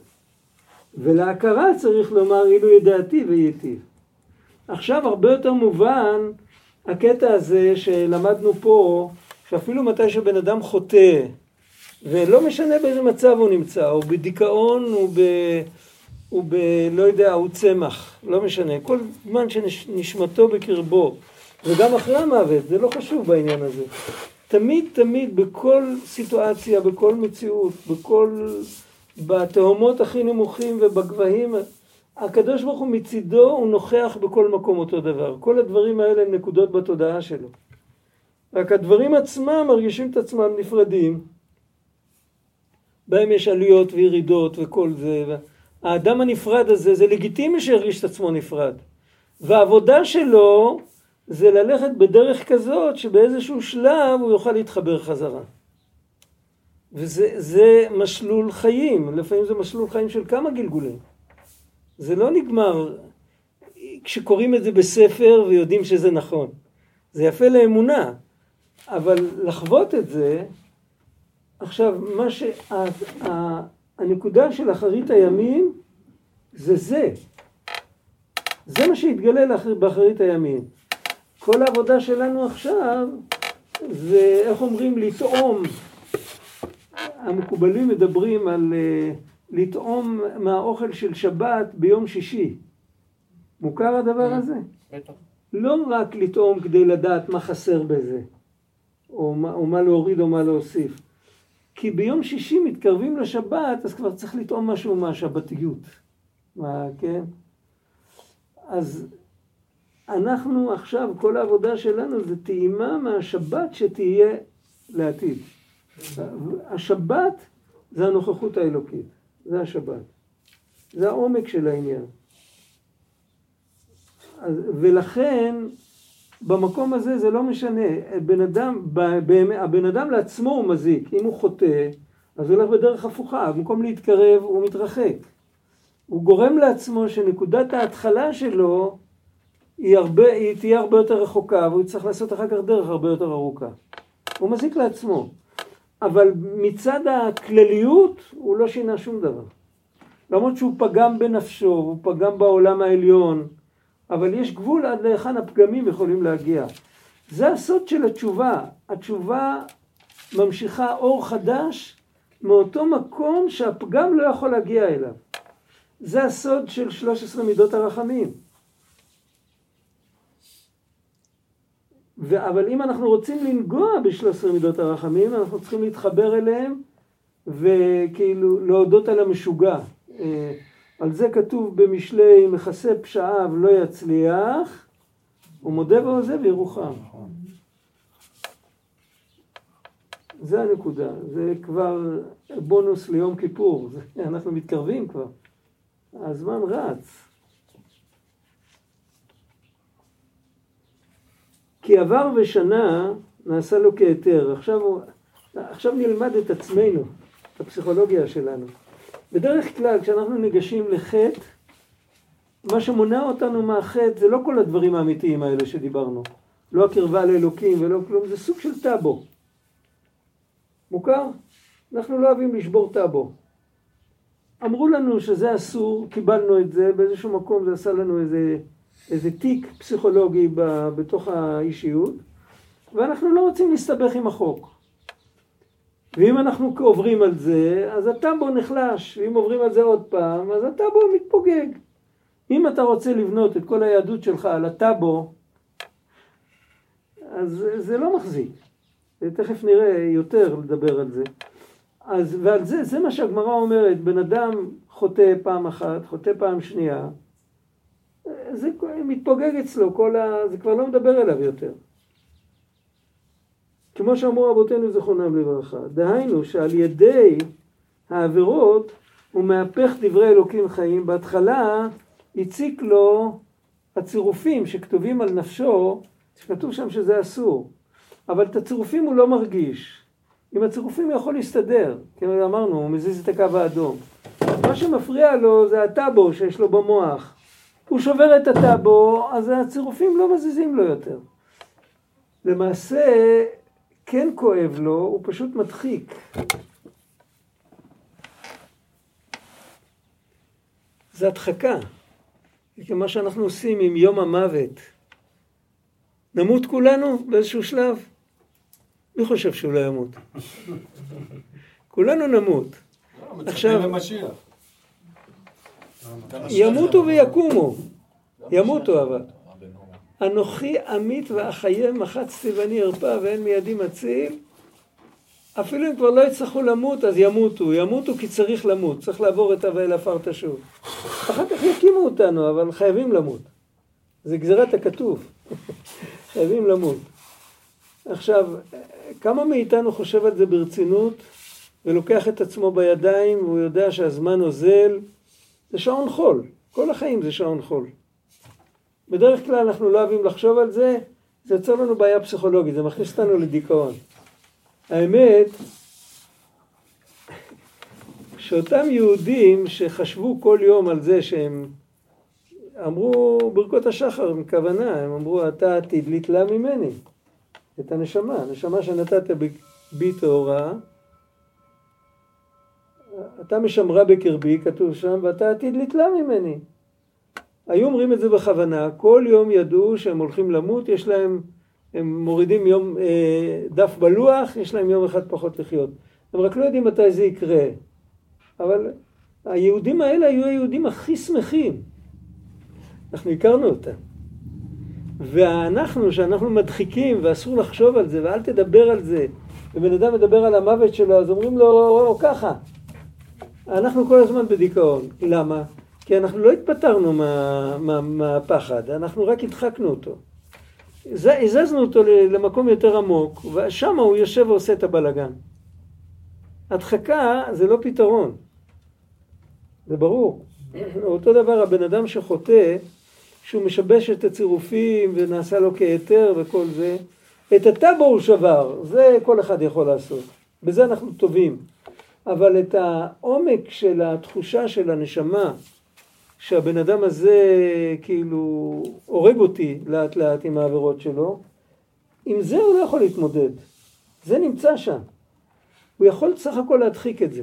ולהכרה צריך לומר אילו ידעתי והיטיב. עכשיו הרבה יותר מובן הקטע הזה שלמדנו פה, שאפילו מתי שבן אדם חוטא, ולא משנה באיזה מצב הוא נמצא, הוא בדיכאון, הוא ב... הוא ב... לא יודע, הוא צמח, לא משנה, כל זמן שנשמתו בקרבו, וגם אחרי המוות, זה לא חשוב בעניין הזה. תמיד תמיד בכל סיטואציה, בכל מציאות, בכל... בתהומות הכי נמוכים ובגבהים, הקדוש ברוך הוא מצידו הוא נוכח בכל מקום אותו דבר. כל הדברים האלה הם נקודות בתודעה שלו. רק הדברים עצמם מרגישים את עצמם נפרדים. בהם יש עליות וירידות וכל זה. האדם הנפרד הזה, זה לגיטימי שירגיש את עצמו נפרד. והעבודה שלו זה ללכת בדרך כזאת שבאיזשהו שלב הוא יוכל להתחבר חזרה. וזה זה משלול חיים, לפעמים זה משלול חיים של כמה גלגולים. זה לא נגמר כשקוראים את זה בספר ויודעים שזה נכון. זה יפה לאמונה, אבל לחוות את זה, עכשיו, מה ש... ה- ה- הנקודה של אחרית הימים זה זה. זה מה שהתגלה באחרית הימים. כל העבודה שלנו עכשיו זה, איך אומרים, לטעום. המקובלים מדברים על uh, לטעום מהאוכל של שבת ביום שישי. מוכר הדבר הזה? בטח. לא רק לטעום כדי לדעת מה חסר בזה, או מה, או מה להוריד או מה להוסיף. כי ביום שישי מתקרבים לשבת, אז כבר צריך לטעום משהו מהשבתיות. מה, כן? אז אנחנו עכשיו, כל העבודה שלנו זה טעימה מהשבת שתהיה לעתיד. השבת זה הנוכחות האלוקית, זה השבת. זה העומק של העניין. אז, ולכן במקום הזה זה לא משנה, בן אדם, הבן אדם לעצמו הוא מזיק, אם הוא חוטא, אז הוא הולך בדרך הפוכה, במקום להתקרב הוא מתרחק. הוא גורם לעצמו שנקודת ההתחלה שלו היא, הרבה, היא תהיה הרבה יותר רחוקה והוא יצטרך לעשות אחר כך דרך הרבה יותר ארוכה. הוא מזיק לעצמו. אבל מצד הכלליות הוא לא שינה שום דבר. למרות שהוא פגם בנפשו, הוא פגם בעולם העליון, אבל יש גבול עד להיכן הפגמים יכולים להגיע. זה הסוד של התשובה. התשובה ממשיכה אור חדש מאותו מקום שהפגם לא יכול להגיע אליו. זה הסוד של 13 מידות הרחמים. ו- אבל אם אנחנו רוצים לנגוע ב-13 מידות הרחמים, אנחנו צריכים להתחבר אליהם וכאילו להודות על המשוגע. אה, על זה כתוב במשלי מכסה פשעיו לא יצליח, ומודה ועוזב ירוחם. זה הנקודה, זה כבר בונוס ליום כיפור, אנחנו מתקרבים כבר, הזמן רץ. כי עבר ושנה נעשה לו כהיתר, עכשיו, עכשיו נלמד את עצמנו, את הפסיכולוגיה שלנו. בדרך כלל כשאנחנו ניגשים לחטא, מה שמונע אותנו מהחטא זה לא כל הדברים האמיתיים האלה שדיברנו. לא הקרבה לאלוקים ולא כלום, זה סוג של טאבו. מוכר? אנחנו לא אוהבים לשבור טאבו. אמרו לנו שזה אסור, קיבלנו את זה, באיזשהו מקום זה עשה לנו איזה, איזה תיק פסיכולוגי ב, בתוך האישיות, ואנחנו לא רוצים להסתבך עם החוק. ואם אנחנו עוברים על זה, אז הטאבו נחלש, ואם עוברים על זה עוד פעם, אז הטאבו מתפוגג. אם אתה רוצה לבנות את כל היהדות שלך על הטאבו, אז זה לא מחזיק. תכף נראה יותר לדבר על זה. אז, ועל זה, זה מה שהגמרא אומרת, בן אדם חוטא פעם אחת, חוטא פעם שנייה, זה מתפוגג אצלו, כל ה... זה כבר לא מדבר אליו יותר. כמו שאמרו רבותינו זכרונם לברכה, דהיינו שעל ידי העבירות הוא מהפך דברי אלוקים חיים, בהתחלה הציק לו הצירופים שכתובים על נפשו, שכתוב שם שזה אסור, אבל את הצירופים הוא לא מרגיש. עם הצירופים הוא יכול להסתדר, כי אמרנו, הוא מזיז את הקו האדום. מה שמפריע לו זה הטאבו שיש לו במוח. הוא שובר את הטאבו, אז הצירופים לא מזיזים לו יותר. למעשה, כן כואב לו, הוא פשוט מדחיק. זה הדחקה. זה מה שאנחנו עושים עם יום המוות. נמות כולנו באיזשהו שלב? מי חושב שהוא לא ימות? כולנו נמות. עכשיו, ימותו ויקומו. ימותו אבל. אנוכי עמית ואחיה מחצתי ואני ארפא ואין מידי מציל. אפילו אם כבר לא יצטרכו למות, אז ימותו. ימותו כי צריך למות. צריך לעבור את הווה עפר תשוב. אחר כך יקימו אותנו, אבל חייבים למות. זה גזירת הכתוב. חייבים למות. עכשיו, כמה מאיתנו חושב על זה ברצינות ולוקח את עצמו בידיים והוא יודע שהזמן אוזל? זה שעון חול. כל החיים זה שעון חול. בדרך כלל אנחנו לא אוהבים לחשוב על זה, זה יוצר לנו בעיה פסיכולוגית, זה מכניס אותנו לדיכאון. האמת, שאותם יהודים שחשבו כל יום על זה שהם אמרו ברכות השחר עם כוונה, הם אמרו אתה תדלית ממני, את הנשמה, הנשמה שנתת בי טהורה, אתה משמרה בקרבי, כתוב שם, ואתה עתיד לתלה ממני. היו אומרים את זה בכוונה, כל יום ידעו שהם הולכים למות, יש להם, הם מורידים יום, אה, דף בלוח, יש להם יום אחד פחות לחיות. הם רק לא יודעים מתי זה יקרה. אבל היהודים האלה היו היהודים הכי שמחים. אנחנו הכרנו אותם. ואנחנו, שאנחנו מדחיקים ואסור לחשוב על זה ואל תדבר על זה, ובן אדם מדבר על המוות שלו, אז אומרים לו, או, או, ככה. אנחנו כל הזמן בדיכאון. למה? כי אנחנו לא התפטרנו מה, מה, מהפחד, אנחנו רק הדחקנו אותו. הזזנו אותו למקום יותר עמוק, ושם הוא יושב ועושה את הבלגן. הדחקה זה לא פתרון, זה ברור. אותו דבר הבן אדם שחוטא, שהוא משבש את הצירופים ונעשה לו כהיתר וכל זה, את הטאבו הוא שבר, זה כל אחד יכול לעשות. בזה אנחנו טובים. אבל את העומק של התחושה של הנשמה, שהבן אדם הזה כאילו הורג אותי לאט לאט עם העבירות שלו, עם זה הוא לא יכול להתמודד. זה נמצא שם. הוא יכול סך הכל להדחיק את זה.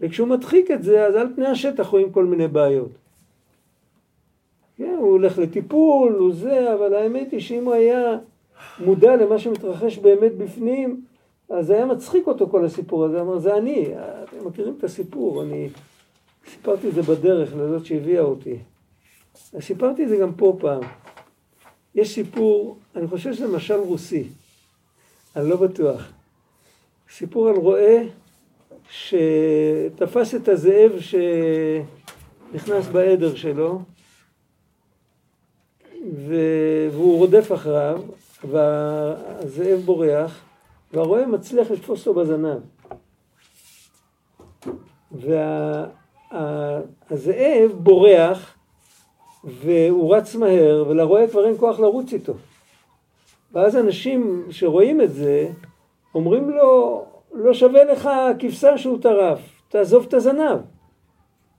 וכשהוא מדחיק את זה, אז על פני השטח רואים כל מיני בעיות. כן, הוא הולך לטיפול, הוא זה, אבל האמת היא שאם הוא היה מודע למה שמתרחש באמת בפנים, אז זה היה מצחיק אותו כל הסיפור הזה, אמר, זה אני, אתם מכירים את הסיפור, אני סיפרתי את זה בדרך לזאת שהביאה אותי. אז סיפרתי את זה גם פה פעם. יש סיפור, אני חושב שזה משל רוסי, אני לא בטוח. סיפור על רועה שתפס את הזאב שנכנס בעדר שלו, והוא רודף אחריו, והזאב בורח, והרועה מצליח לתפוס אותו בזנב. והזאב בורח, והוא רץ מהר, ולרועה כבר אין כוח לרוץ איתו. ואז אנשים שרואים את זה, אומרים לו, לא שווה לך הכבשה שהוא טרף, תעזוב את הזנב.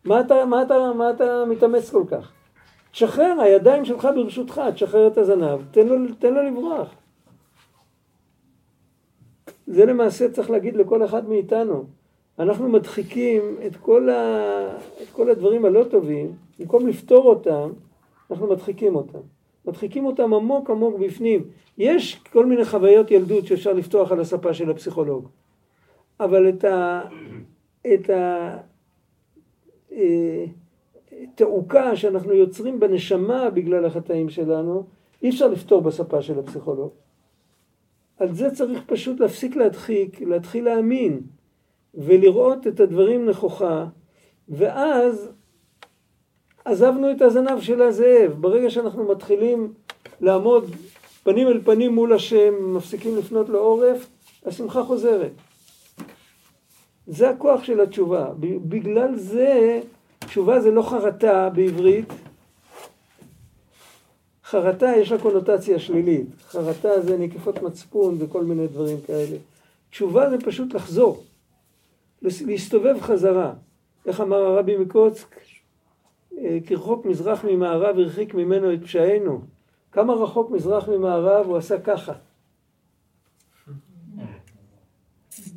מה אתה, מה אתה, מה אתה מתאמץ כל כך? תשחרר, הידיים שלך ברשותך, תשחרר את הזנב, תן לו, תן לו לברוח. זה למעשה צריך להגיד לכל אחד מאיתנו. אנחנו מדחיקים את כל, ה, את כל הדברים הלא טובים, במקום לפתור אותם, אנחנו מדחיקים אותם. מדחיקים אותם עמוק עמוק בפנים. יש כל מיני חוויות ילדות שאפשר לפתוח על הספה של הפסיכולוג. אבל את ה... את ה... אה, תעוקה שאנחנו יוצרים בנשמה בגלל החטאים שלנו, אי אפשר לפתור בספה של הפסיכולוג. על זה צריך פשוט להפסיק להדחיק, להתחיל להאמין, ולראות את הדברים נכוחה, ואז עזבנו את הזנב של הזאב. ברגע שאנחנו מתחילים לעמוד פנים אל פנים מול השם, מפסיקים לפנות לו עורף, השמחה חוזרת. זה הכוח של התשובה. בגלל זה, תשובה זה לא חרטה בעברית. חרטה יש לה קונוטציה שלילית. חרטה זה נקיפות מצפון וכל מיני דברים כאלה. תשובה זה פשוט לחזור. להסתובב חזרה. איך אמר הרבי מקוצק? אה, כרחוק מזרח ממערב הרחיק ממנו את פשענו. כמה רחוק מזרח ממערב הוא עשה ככה.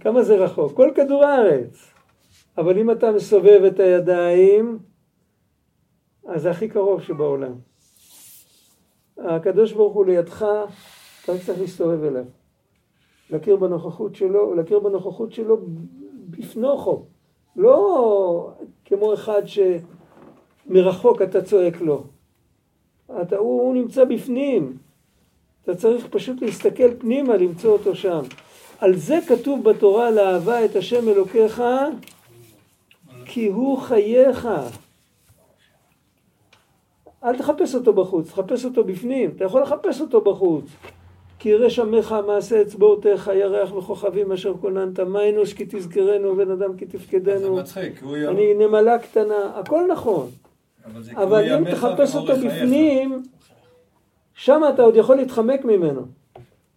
כמה זה רחוק? כל כדור הארץ. אבל אם אתה מסובב את הידיים, אז זה הכי קרוב שבעולם. הקדוש ברוך הוא לידך, אתה רק צריך להסתובב אליו. להכיר בנוכחות שלו, להכיר בנוכחות שלו בפנוכו. לא כמו אחד שמרחוק אתה צועק לו. אתה, הוא, הוא נמצא בפנים. אתה צריך פשוט להסתכל פנימה, למצוא אותו שם. על זה כתוב בתורה לאהבה את השם אלוקיך, כי הוא חייך. אל תחפש אותו בחוץ, תחפש אותו בפנים. אתה יכול לחפש אותו בחוץ. כי ירא שמך מעשה אצבעותיך, ירח וכוכבים אשר כוננת, מה אנוש כי תזכרנו, בן אדם כי תפקדנו. זה מצחיק, הוא אני נמלה קטנה, הכל נכון. אבל, אבל אם תחפש אותו בפנים, שם אתה עוד יכול להתחמק ממנו.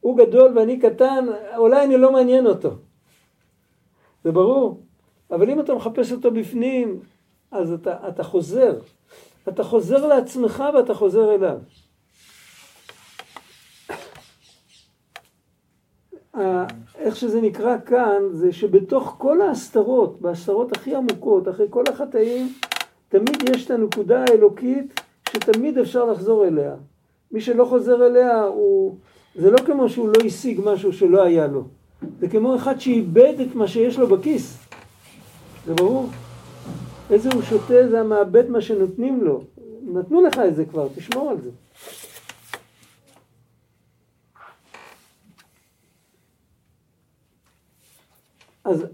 הוא גדול ואני קטן, אולי אני לא מעניין אותו. זה ברור. אבל אם אתה מחפש אותו בפנים, אז אתה, אתה חוזר. אתה חוזר לעצמך ואתה חוזר אליו. איך שזה נקרא כאן, זה שבתוך כל ההסתרות, בהסתרות הכי עמוקות, אחרי כל החטאים, תמיד יש את הנקודה האלוקית שתמיד אפשר לחזור אליה. מי שלא חוזר אליה, הוא... זה לא כמו שהוא לא השיג משהו שלא היה לו. זה כמו אחד שאיבד את מה שיש לו בכיס. זה ברור. איזה הוא שותה זה המאבד מה שנותנים לו. נתנו לך את זה כבר, תשמור על זה. אז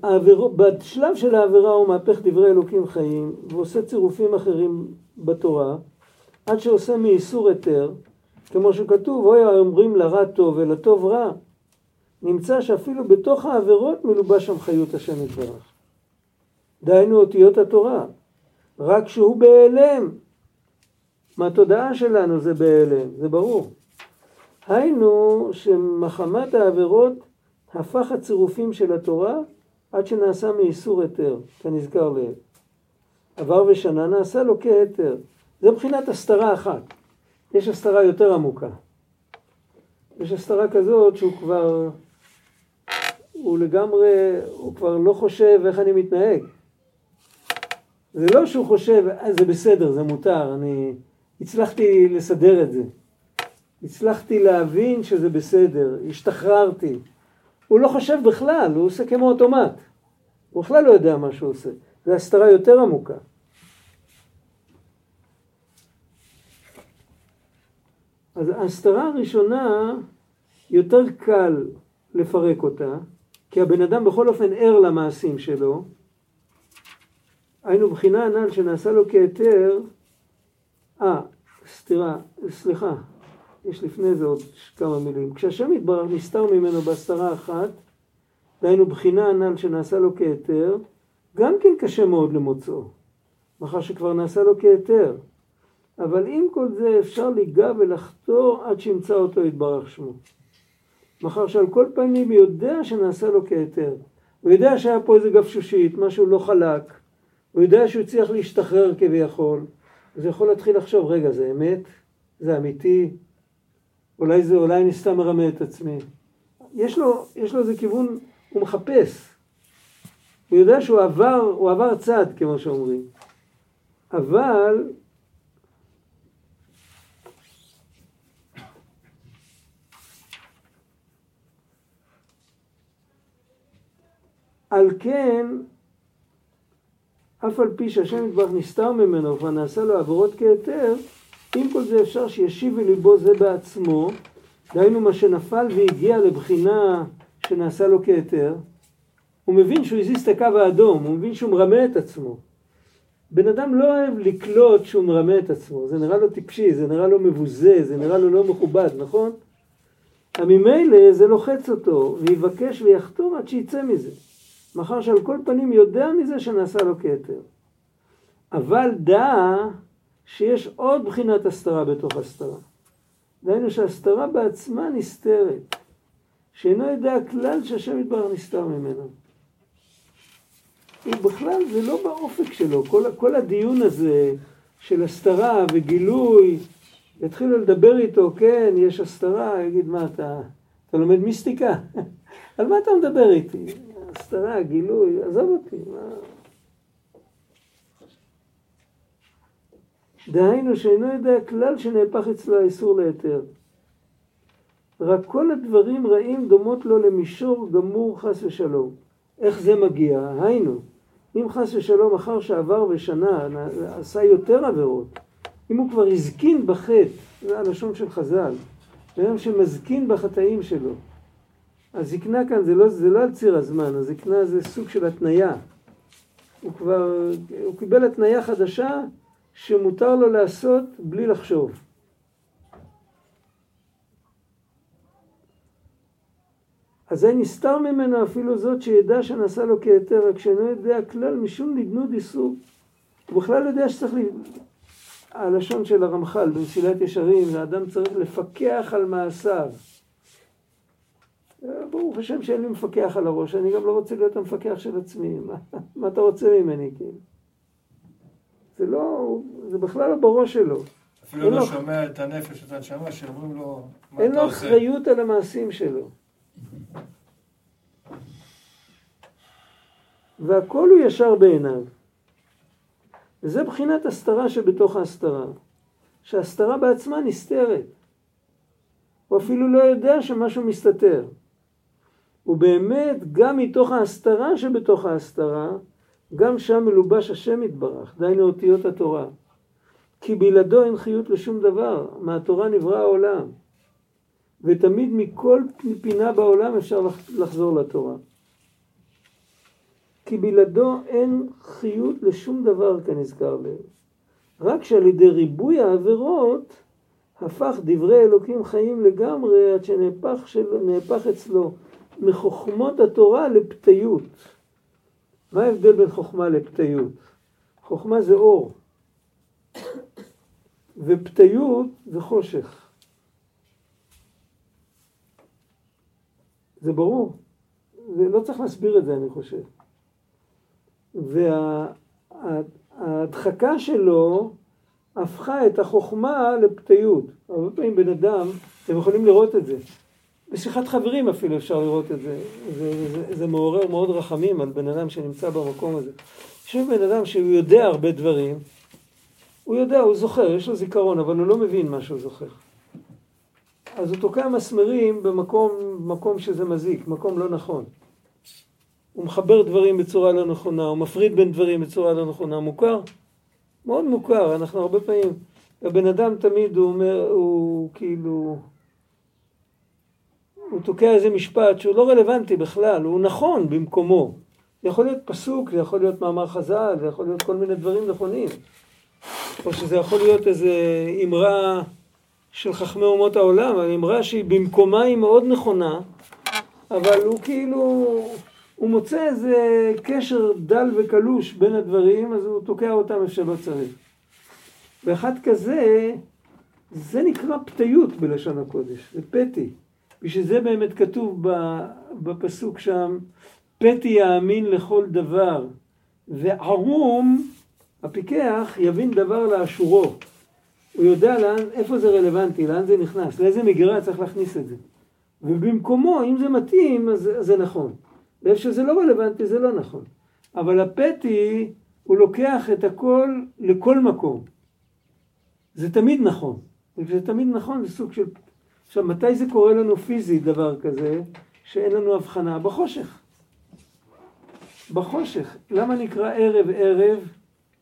בשלב של העבירה הוא מהפך דברי אלוקים חיים ועושה צירופים אחרים בתורה עד שעושה מאיסור היתר כמו שכתוב אוי האומרים לרע טוב ולטוב רע נמצא שאפילו בתוך העבירות מלובש שם חיות השם יתברך דהיינו אותיות התורה רק שהוא בהיעלם מהתודעה שלנו זה בהיעלם זה ברור היינו שמחמת העבירות הפך הצירופים של התורה עד שנעשה מאיסור היתר, כנזכר לעיל. עבר ושנה נעשה לו כהיתר. זה מבחינת הסתרה אחת. יש הסתרה יותר עמוקה. יש הסתרה כזאת שהוא כבר, הוא לגמרי, הוא כבר לא חושב איך אני מתנהג. זה לא שהוא חושב, אה, זה בסדר, זה מותר, אני הצלחתי לסדר את זה. הצלחתי להבין שזה בסדר, השתחררתי. הוא לא חושב בכלל, הוא עושה כמו אוטומט. הוא בכלל לא יודע מה שהוא עושה. זו הסתרה יותר עמוקה. אז ההסתרה הראשונה, יותר קל לפרק אותה, כי הבן אדם בכל אופן ער למעשים שלו. היינו בחינה הנ"ל שנעשה לו כהיתר, אה, סתירה, סליחה, יש לפני זה עוד כמה מילים. כשהשם יתברך נסתר ממנו בהסתרה אחת, דהיינו בחינה הנ"ל שנעשה לו כהיתר, גם כן קשה מאוד למוצאו, מאחר שכבר נעשה לו כהיתר. אבל עם כל זה אפשר ליגע ולחתור עד שימצא אותו יתברך שמו. מאחר שעל כל פנים יודע שנעשה לו כהיתר. הוא יודע שהיה פה איזה גפשושית, משהו לא חלק. הוא יודע שהוא הצליח להשתחרר כביכול. אז הוא יכול להתחיל לחשוב, רגע, זה אמת? זה אמיתי? אולי זה, אולי אני סתם מרמה את עצמי. יש לו, יש לו איזה כיוון, הוא מחפש. הוא יודע שהוא עבר, הוא עבר צד, כמו שאומרים. אבל על כן, אף על פי שהשם יתברך נסתר ממנו וכבר נעשה לו עבירות כהיתר, עם כל זה אפשר שישיב אל זה בעצמו, דהיינו מה שנפל והגיע לבחינה שנעשה לו כהיתר, הוא מבין שהוא הזיז את הקו האדום, הוא מבין שהוא מרמה את עצמו. בן אדם לא אוהב לקלוט שהוא מרמה את עצמו, זה נראה לו טיפשי, זה נראה לו מבוזה, זה נראה לו לא מכובד, נכון? ממילא זה לוחץ אותו, ויבקש ויחתום עד שיצא מזה. מאחר שעל כל פנים יודע מזה שנעשה לו כתר. אבל דע שיש עוד בחינת הסתרה בתוך הסתרה. דהיינו שהסתרה בעצמה נסתרת, שאינו יודע כלל שהשם יתברך נסתר ממנו. ובכלל זה לא באופק שלו, כל, כל הדיון הזה של הסתרה וגילוי, יתחילו לדבר איתו, כן, יש הסתרה, יגיד, מה אתה, אתה לומד מיסטיקה? על מה אתה מדבר איתי? הסתרה, גילוי, עזוב אותי, מה... דהיינו שאינו יודע כלל שנהפך אצלו האיסור להיתר. רק כל הדברים רעים דומות לו למישור גמור חס ושלום. איך זה מגיע? היינו, אם חס ושלום אחר שעבר ושנה עשה יותר עבירות, אם הוא כבר הזקין בחטא, זה הלשון של חז"ל, בן שמזקין בחטאים שלו, הזקנה כאן זה לא, זה לא על ציר הזמן, הזקנה זה סוג של התניה. הוא כבר, הוא קיבל התניה חדשה שמותר לו לעשות בלי לחשוב. אז זה נסתר ממנו אפילו זאת שידע שנעשה לו כהיתר, רק שאינו יודע כלל משום נדנוד איסור. הוא בכלל יודע שצריך, ל... הלשון של הרמח"ל במסילת ישרים, האדם צריך לפקח על מעשיו. ברוך השם שאין לי מפקח על הראש, אני גם לא רוצה להיות המפקח של עצמי, מה, מה אתה רוצה ממני, כאילו? זה לא, זה בכלל לא בראש שלו. אפילו לא לו... שומע את הנפש, את הנשמה, שאומרים לו, מה אתה עושה? אין לו אחריות על המעשים שלו. והכל הוא ישר בעיניו. וזה בחינת הסתרה שבתוך ההסתרה. שההסתרה בעצמה נסתרת. הוא אפילו לא יודע שמשהו מסתתר. ובאמת גם מתוך ההסתרה שבתוך ההסתרה, גם שם מלובש השם יתברך, דהיינו אותיות התורה. כי בלעדו אין חיות לשום דבר, מהתורה נברא העולם. ותמיד מכל פינה בעולם אפשר לחזור לתורה. כי בלעדו אין חיות לשום דבר כנזכר לב. רק שעל ידי ריבוי העבירות הפך דברי אלוקים חיים לגמרי עד שנהפך של... אצלו מחוכמות התורה לפתיות. מה ההבדל בין חוכמה לפתיות? חוכמה זה אור, ופתיות זה חושך. זה ברור. זה לא צריך להסביר את זה, אני חושב. וההדחקה שלו הפכה את החוכמה לפתיות. הרבה פעמים בן אדם, אתם יכולים לראות את זה. בשיחת חברים אפילו אפשר לראות את זה. זה, זה, זה מעורר מאוד רחמים על בן אדם שנמצא במקום הזה. יושב בן אדם שהוא יודע הרבה דברים, הוא יודע, הוא זוכר, יש לו זיכרון, אבל הוא לא מבין מה שהוא זוכר. אז הוא תוקע מסמרים במקום מקום שזה מזיק, מקום לא נכון. הוא מחבר דברים בצורה לא נכונה, הוא מפריד בין דברים בצורה לא נכונה, מוכר? מאוד מוכר, אנחנו הרבה פעמים, הבן אדם תמיד הוא אומר, הוא כאילו, הוא תוקע איזה משפט שהוא לא רלוונטי בכלל, הוא נכון במקומו. זה יכול להיות פסוק, זה יכול להיות מאמר חז"ל, זה יכול להיות כל מיני דברים נכונים. או שזה יכול להיות איזה אמרה של חכמי אומות העולם, אמרה שהיא במקומה היא מאוד נכונה, אבל הוא כאילו, הוא מוצא איזה קשר דל וקלוש בין הדברים, אז הוא תוקע אותם איפה שלא צריך. ואחד כזה, זה נקרא פתיות בלשון הקודש, זה פתי. בשביל זה באמת כתוב בפסוק שם, פתי יאמין לכל דבר, וערום, הפיקח, יבין דבר לאשורו. הוא יודע לאן, איפה זה רלוונטי, לאן זה נכנס, לאיזה מגירה צריך להכניס את זה. ובמקומו, אם זה מתאים, אז זה נכון. ואיפה שזה לא רלוונטי, זה לא נכון. אבל הפתי, הוא לוקח את הכל לכל מקום. זה תמיד נכון. וכשזה תמיד נכון, זה סוג של... עכשיו, מתי זה קורה לנו פיזית, דבר כזה, שאין לנו הבחנה? בחושך. בחושך. למה נקרא ערב ערב?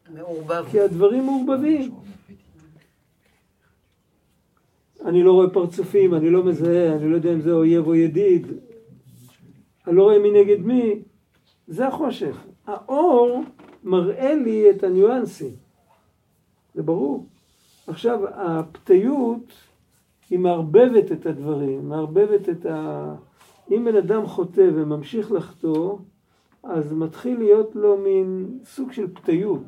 מעורבב. כי הדברים מעורבבים. אני לא רואה פרצופים, אני לא מזהה, אני לא יודע אם זה אויב או ידיד, אני לא רואה מי נגד מי, זה החושך. האור מראה לי את הניואנסים, זה ברור. עכשיו, הפתיות היא מערבבת את הדברים, מערבבת את ה... אם בן אדם חוטא וממשיך לחטוא, אז מתחיל להיות לו מין סוג של פתיות.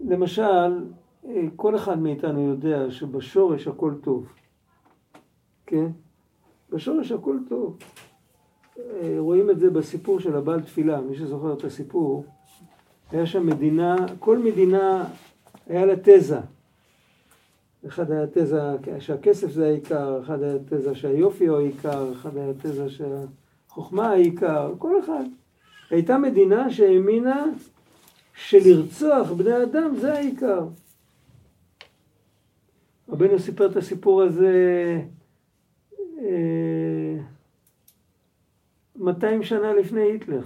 למשל, כל אחד מאיתנו יודע שבשורש הכל טוב, כן? בשורש הכל טוב. רואים את זה בסיפור של הבעל תפילה, מי שזוכר את הסיפור, היה שם מדינה, כל מדינה היה לה תזה. אחד היה תזה שהכסף זה העיקר, אחד היה תזה שהיופי הוא העיקר, אחד היה תזה שהחוכמה העיקר, כל אחד. הייתה מדינה שהאמינה שלרצוח בני אדם זה העיקר. רבנו סיפר את הסיפור הזה אה, 200 שנה לפני היטלר,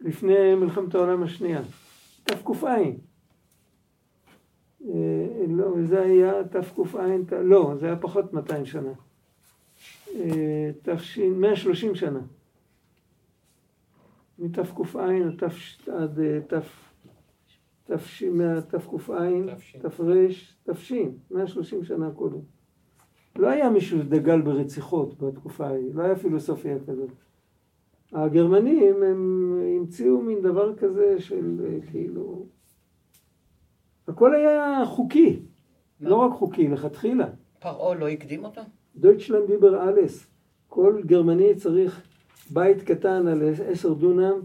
לפני מלחמת העולם השנייה, תק"ע. אה, לא, זה היה תק"ע, לא, זה היה פחות 200 שנה. אה, תש... 130 שנה. מתק"ע עד תש... מהתק"ע, תר, תש, 130 שנה קודם. לא היה מישהו שדגל ברציחות בתקופה ההיא, לא היה פילוסופיה כזאת. הגרמנים הם המציאו מין דבר כזה של כאילו... הכל היה חוקי, לא רק חוקי, לכתחילה. פרעה לא הקדים אותו? דויטשלנד דיבר אלס. כל גרמני צריך בית קטן על עשר דונם,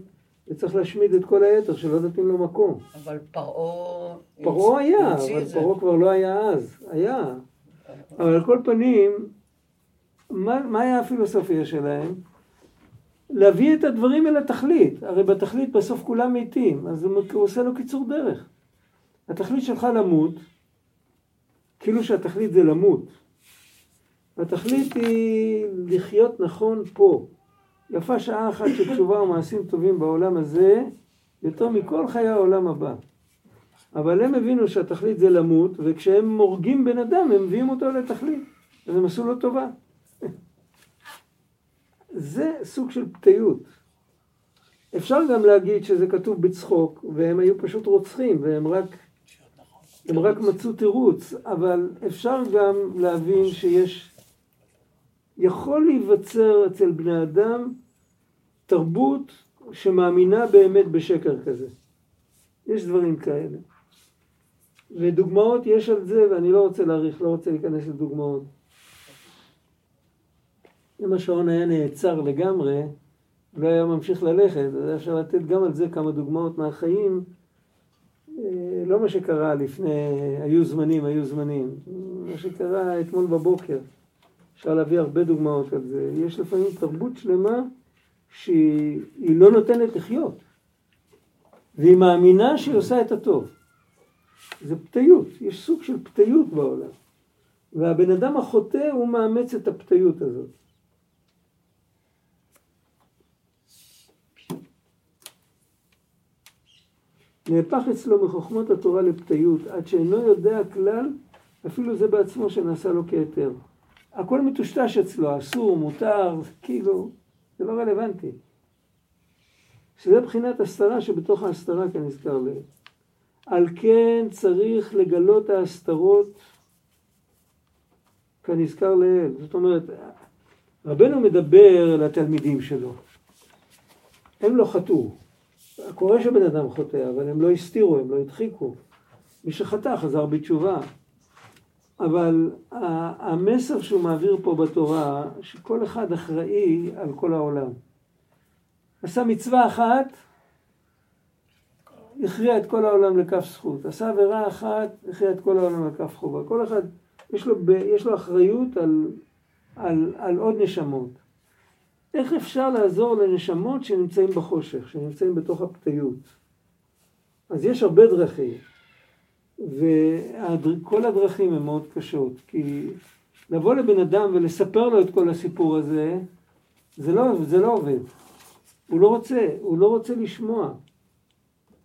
וצריך להשמיד את כל היתר שלא נותנים לו מקום. אבל פרעה... פרעה היה, אבל פרעה כבר לא היה אז, היה. אבל על כל פנים, מה, מה היה הפילוסופיה שלהם? להביא את הדברים אל התכלית. הרי בתכלית בסוף כולם מתים, אז הוא עושה לו קיצור דרך. התכלית שלך למות, כאילו שהתכלית זה למות. התכלית היא לחיות נכון פה. יפה שעה אחת של תשובה ומעשים טובים בעולם הזה, יותר מכל חיי העולם הבא. אבל הם הבינו שהתכלית זה למות, וכשהם הורגים בן אדם, הם מביאים אותו לתכלית. אז הם עשו לו טובה. זה סוג של פתיות. אפשר גם להגיד שזה כתוב בצחוק, והם היו פשוט רוצחים, והם רק, הם רק מצאו תירוץ, אבל אפשר גם להבין שיש, יכול להיווצר אצל בני אדם תרבות שמאמינה באמת בשקר כזה. יש דברים כאלה. ודוגמאות יש על זה, ואני לא רוצה להאריך, לא רוצה להיכנס לדוגמאות. אם השעון היה נעצר לגמרי, לא היה ממשיך ללכת, אז אפשר לתת גם על זה כמה דוגמאות מהחיים. אה, לא מה שקרה לפני, היו זמנים, היו זמנים. מה שקרה אתמול בבוקר. אפשר להביא הרבה דוגמאות על זה. יש לפעמים תרבות שלמה שהיא לא נותנת לחיות. והיא מאמינה שהיא עושה את הטוב. זה פתיות, יש סוג של פתיות בעולם. והבן אדם החוטא הוא מאמץ את הפתיות הזאת. נהפך אצלו מחוכמות התורה לפתיות, עד שאינו יודע כלל, אפילו זה בעצמו שנעשה לו כהיתר. הכל מטושטש אצלו, אסור, מותר, כאילו, זה לא רלוונטי. שזה בחינת הסתרה שבתוך ההסתרה כנזכר לעיל. על כן צריך לגלות ההסתרות כנזכר לעיל. זאת אומרת, רבנו מדבר לתלמידים שלו. הם לא חטאו. קורה שבן אדם חוטא, אבל הם לא הסתירו, הם לא הדחיקו. מי שחטא חזר בתשובה. אבל המסר שהוא מעביר פה בתורה, שכל אחד אחראי על כל העולם. עשה מצווה אחת, הכריע את כל העולם לכף זכות. עשה עבירה אחת, הכריע את כל העולם לכף חובה. כל אחד, יש לו, יש לו אחריות על, על, על עוד נשמות. איך אפשר לעזור לנשמות שנמצאים בחושך, שנמצאים בתוך הפתיות? אז יש הרבה דרכים, וכל הדרכים הן מאוד קשות, כי לבוא לבן אדם ולספר לו את כל הסיפור הזה, זה לא, זה לא עובד. הוא לא רוצה, הוא לא רוצה לשמוע.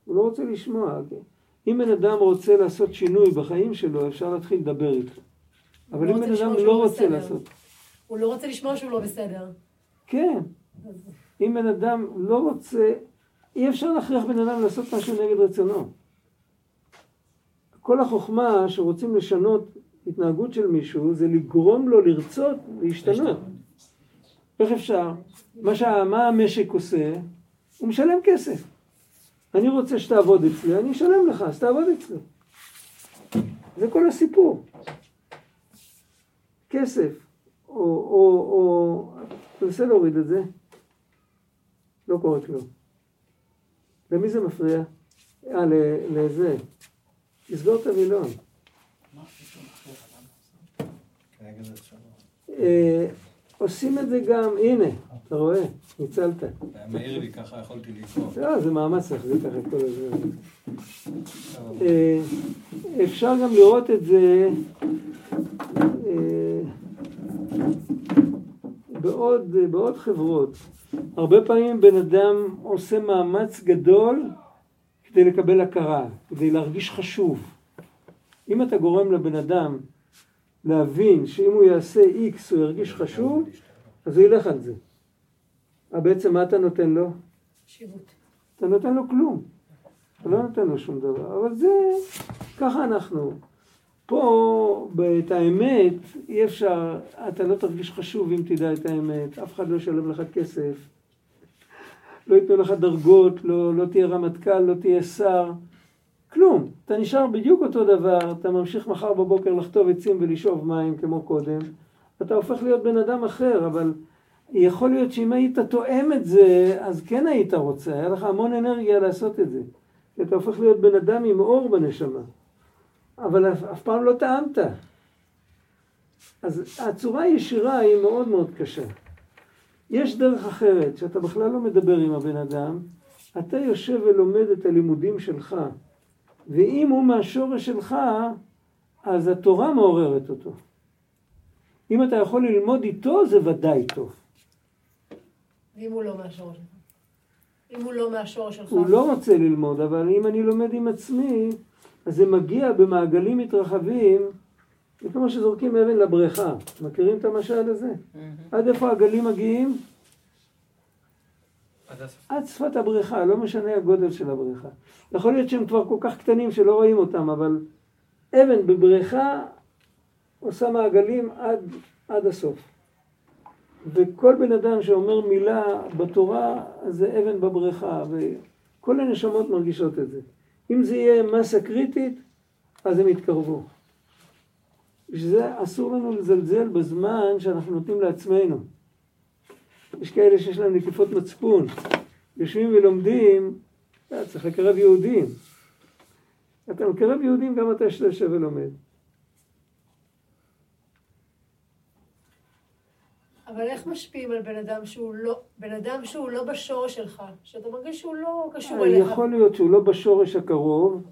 הוא לא רוצה לשמוע. אם בן אדם רוצה לעשות שינוי בחיים שלו, אפשר להתחיל לדבר איתו. אבל לא אם בן אדם לא שהוא רוצה בסדר. לעשות... הוא לא רוצה לשמוע שהוא לא בסדר. כן. אם בן אדם לא רוצה... אי אפשר להכריח בן אדם לעשות משהו נגד רצונו. כל החוכמה שרוצים לשנות התנהגות של מישהו זה לגרום לו לרצות להשתנות. איך אפשר? מה, שה, מה המשק עושה? הוא משלם כסף. אני רוצה שתעבוד אצלי, אני אשלם לך, אז תעבוד אצלי. זה כל הסיפור. כסף, או, או, או, תנסה להוריד את זה. לא קורה כלום. למי זה מפריע? אה, לזה. תסגור את הווילון. אה, עושים את זה גם, הנה, אתה רואה, ניצלת. היה מעיר לי, ככה יכולתי לקרוא. לא, זה מאמץ להחזיק ככה את כל הזמן. אה, אפשר גם לראות את זה אה, בעוד, בעוד חברות. הרבה פעמים בן אדם עושה מאמץ גדול כדי לקבל הכרה, כדי להרגיש חשוב. אם אתה גורם לבן אדם להבין שאם הוא יעשה איקס הוא ירגיש חשוב, אז הוא ילך על זה. אבל בעצם מה אתה נותן לו? שירות. אתה נותן לו כלום. אתה לא נותן לו שום דבר. אבל זה, ככה אנחנו. פה, את האמת, אי אפשר, אתה לא תרגיש חשוב אם תדע את האמת. אף אחד לא ישלם לך כסף. לא ייתנו לך דרגות, לא, לא תהיה רמטכ"ל, לא תהיה שר. כלום. אתה נשאר בדיוק אותו דבר, אתה ממשיך מחר בבוקר לחטוב עצים ולשאוב מים כמו קודם. אתה הופך להיות בן אדם אחר, אבל יכול להיות שאם היית תואם את זה, אז כן היית רוצה, היה לך המון אנרגיה לעשות את זה. אתה הופך להיות בן אדם עם אור בנשמה. אבל אף, אף פעם לא טעמת. אז הצורה הישירה היא מאוד מאוד קשה. יש דרך אחרת, שאתה בכלל לא מדבר עם הבן אדם, אתה יושב ולומד את הלימודים שלך, ואם הוא מהשורש שלך, אז התורה מעוררת אותו. אם אתה יכול ללמוד איתו, זה ודאי טוב. ואם הוא לא מהשורש שלך? אם הוא לא מהשורש שלך? הוא לא רוצה ללמוד, אבל אם אני לומד עם עצמי, אז זה מגיע במעגלים מתרחבים, זה כמו שזורקים אבן לבריכה. מכירים את המשל הזה? עד איפה הגלים מגיעים? עד הסוף. עד שפת הבריכה, לא משנה הגודל של הבריכה. יכול להיות שהם כבר כל כך קטנים שלא רואים אותם, אבל אבן בבריכה עושה מעגלים עד, עד הסוף. וכל בן אדם שאומר מילה בתורה, אז זה אבן בבריכה, וכל הנשמות מרגישות את זה. אם זה יהיה מסה קריטית, אז הם יתקרבו. בשביל זה אסור לנו לזלזל בזמן שאנחנו נותנים לעצמנו. יש כאלה שיש להם נקיפות מצפון, יושבים ולומדים, אה, צריך לקרב יהודים. אתה מקרב יהודים גם אתה שאתה יושב ולומד. אבל איך משפיעים על בן אדם שהוא לא, בן אדם שהוא לא בשורש שלך, שאתה מרגיש שהוא לא קשור אליך? יכול להיות שהוא לא בשורש הקרוב,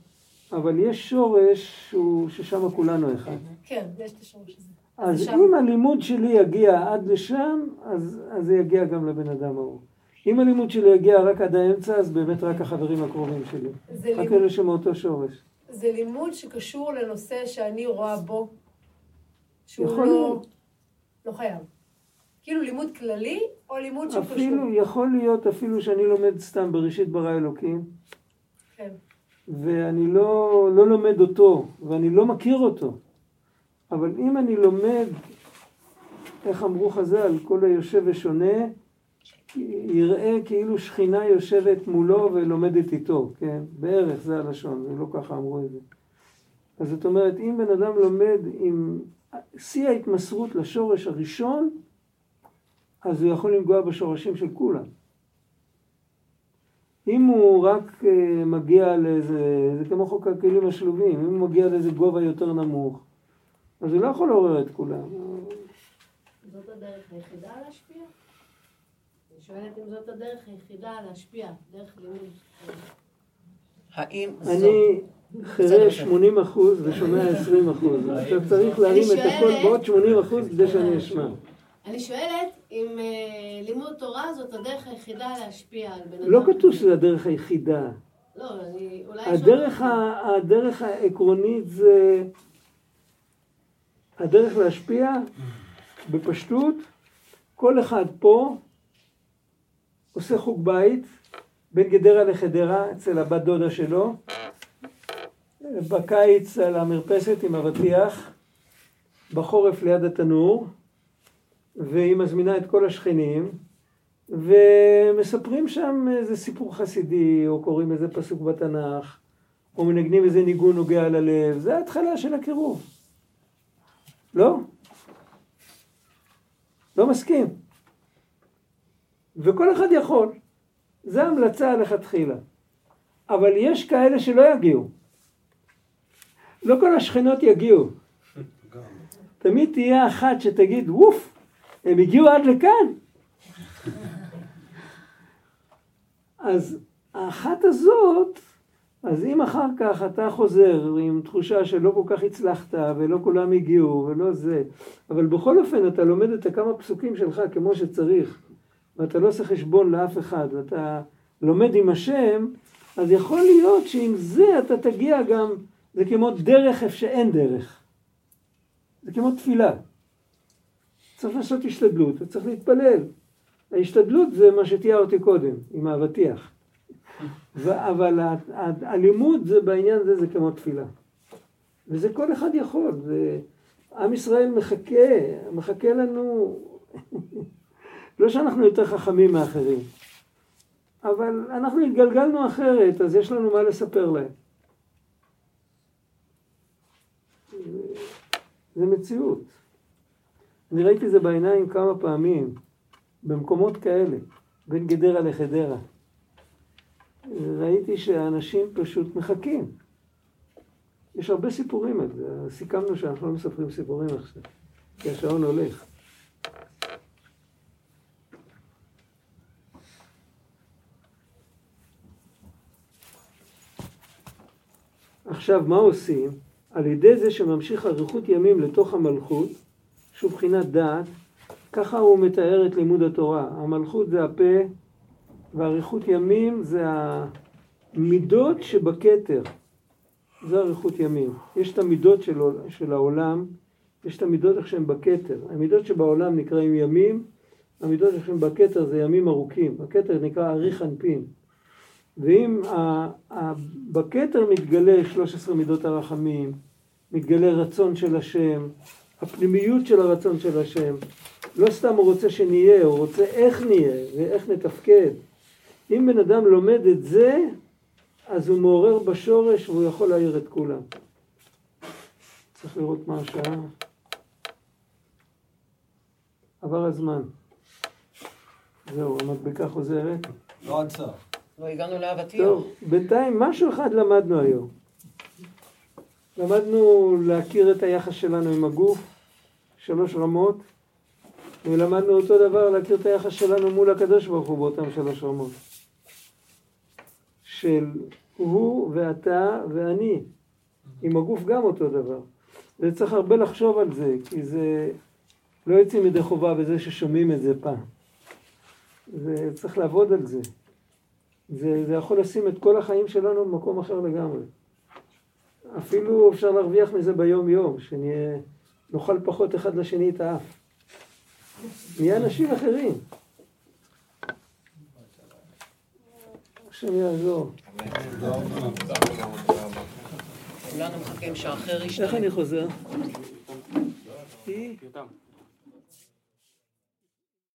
אבל יש שורש שהוא, ששם כולנו אחד. כן, יש את השורש הזה. אז שם. אם הלימוד שלי יגיע עד לשם, אז, אז זה יגיע גם לבן אדם ההוא. אם הלימוד שלי יגיע רק עד האמצע, אז באמת רק החברים הקרובים שלי. זה רק לימוד, אלה שמאותו שורש. זה לימוד שקשור לנושא שאני רואה בו, שהוא לא... להיות. לא חייב. כאילו לימוד כללי, או לימוד שהוא קשור. אפילו, יכול להיות אפילו שאני לומד סתם בראשית ברא אלוקים, כן. ואני לא, לא לומד אותו, ואני לא מכיר אותו. אבל אם אני לומד, איך אמרו חז"ל, כל היושב ושונה, יראה כאילו שכינה יושבת מולו ולומדת איתו, כן? בערך זה הלשון, ולא ככה אמרו את זה. אז זאת אומרת, אם בן אדם לומד עם שיא ההתמסרות לשורש הראשון, אז הוא יכול לנגוע בשורשים של כולם. אם הוא רק אה, מגיע לאיזה, זה כמו חוק הכלים השלובים, אם הוא מגיע לאיזה גובה יותר נמוך, אז הוא לא יכול לעורר את כולם. זאת הדרך היחידה להשפיע? אני שואלת אם זאת הדרך היחידה להשפיע, דרך לימוד. האם זו... אני חירש 80 אחוז ושומע 20 אחוז. עכשיו צריך להרים את הקול בעוד 80 אחוז כדי שאני אשמע. אני שואלת אם אה, לימוד תורה זאת הדרך היחידה להשפיע על בן אדם. לא כתוב שזה הדרך היחידה. לא, אני אולי... הדרך, ה, הדרך העקרונית זה... הדרך להשפיע בפשטות, כל אחד פה עושה חוג בית בין גדרה לחדרה אצל הבת דודה שלו, בקיץ על המרפסת עם אבטיח, בחורף ליד התנור, והיא מזמינה את כל השכנים, ומספרים שם איזה סיפור חסידי, או קוראים איזה פסוק בתנ"ך, או מנגנים איזה ניגון נוגע ללב, זה ההתחלה של הקירוב. לא? לא מסכים. וכל אחד יכול. זו המלצה לכתחילה. אבל יש כאלה שלא יגיעו. לא כל השכנות יגיעו. תמיד תהיה אחת שתגיד, ווף, הם הגיעו עד לכאן. אז האחת הזאת, אז אם אחר כך אתה חוזר עם תחושה שלא כל כך הצלחת ולא כולם הגיעו ולא זה, אבל בכל אופן אתה לומד את הכמה פסוקים שלך כמו שצריך, ואתה לא עושה חשבון לאף אחד, ואתה לומד עם השם, אז יכול להיות שעם זה אתה תגיע גם, זה כמו דרך איפה שאין דרך. זה כמו תפילה. צריך לעשות השתדלות, וצריך להתפלל. ההשתדלות זה מה שתיארתי קודם, עם האבטיח. אבל הלימוד זה בעניין הזה זה כמו תפילה. וזה כל אחד יכול. זה... עם ישראל מחכה, מחכה לנו, לא שאנחנו יותר חכמים מאחרים, אבל אנחנו התגלגלנו אחרת, אז יש לנו מה לספר להם. זה מציאות. אני ראיתי זה בעיניים כמה פעמים, במקומות כאלה, בין גדרה לחדרה. ראיתי שאנשים פשוט מחכים. יש הרבה סיפורים על זה, סיכמנו שאנחנו לא מספרים סיפורים עכשיו, כי השעון הולך. עכשיו, מה עושים? על ידי זה שממשיך אריכות ימים לתוך המלכות, שהוא בחינת דעת, ככה הוא מתאר את לימוד התורה. המלכות זה הפה, ואריכות ימים זה המידות שבכתר. זה אריכות ימים. יש את המידות של, של העולם, יש את המידות איך שהן בכתר. המידות שבעולם נקראים ימים, המידות איך שהן בכתר זה ימים ארוכים. הכתר נקרא אריך אנפין. ואם בכתר מתגלה 13 מידות הרחמים, מתגלה רצון של השם, הפנימיות של הרצון של השם. לא סתם הוא רוצה שנהיה, הוא רוצה איך נהיה ואיך נתפקד. אם בן אדם לומד את זה, אז הוא מעורר בשורש והוא יכול להעיר את כולם. צריך לראות מה השעה. עבר הזמן. זהו, המדבקה חוזרת. לא עד סוף. לא הגענו לאבטיח. טוב, בינתיים משהו אחד למדנו היום. למדנו להכיר את היחס שלנו עם הגוף, שלוש רמות, ולמדנו אותו דבר להכיר את היחס שלנו מול הקדוש ברוך הוא באותן שלוש רמות. של הוא ואתה ואני. עם הגוף גם אותו דבר. וצריך הרבה לחשוב על זה, כי זה לא יוצאים ידי חובה בזה ששומעים את זה פעם. זה צריך לעבוד על זה. זה, זה יכול לשים את כל החיים שלנו במקום אחר לגמרי. אפילו אפשר להרוויח מזה ביום יום, שנוכל פחות אחד לשני את האף. נהיה אנשים אחרים. השם יעזור. כולנו מחכים שאחר איך ישתנה. אני חוזר?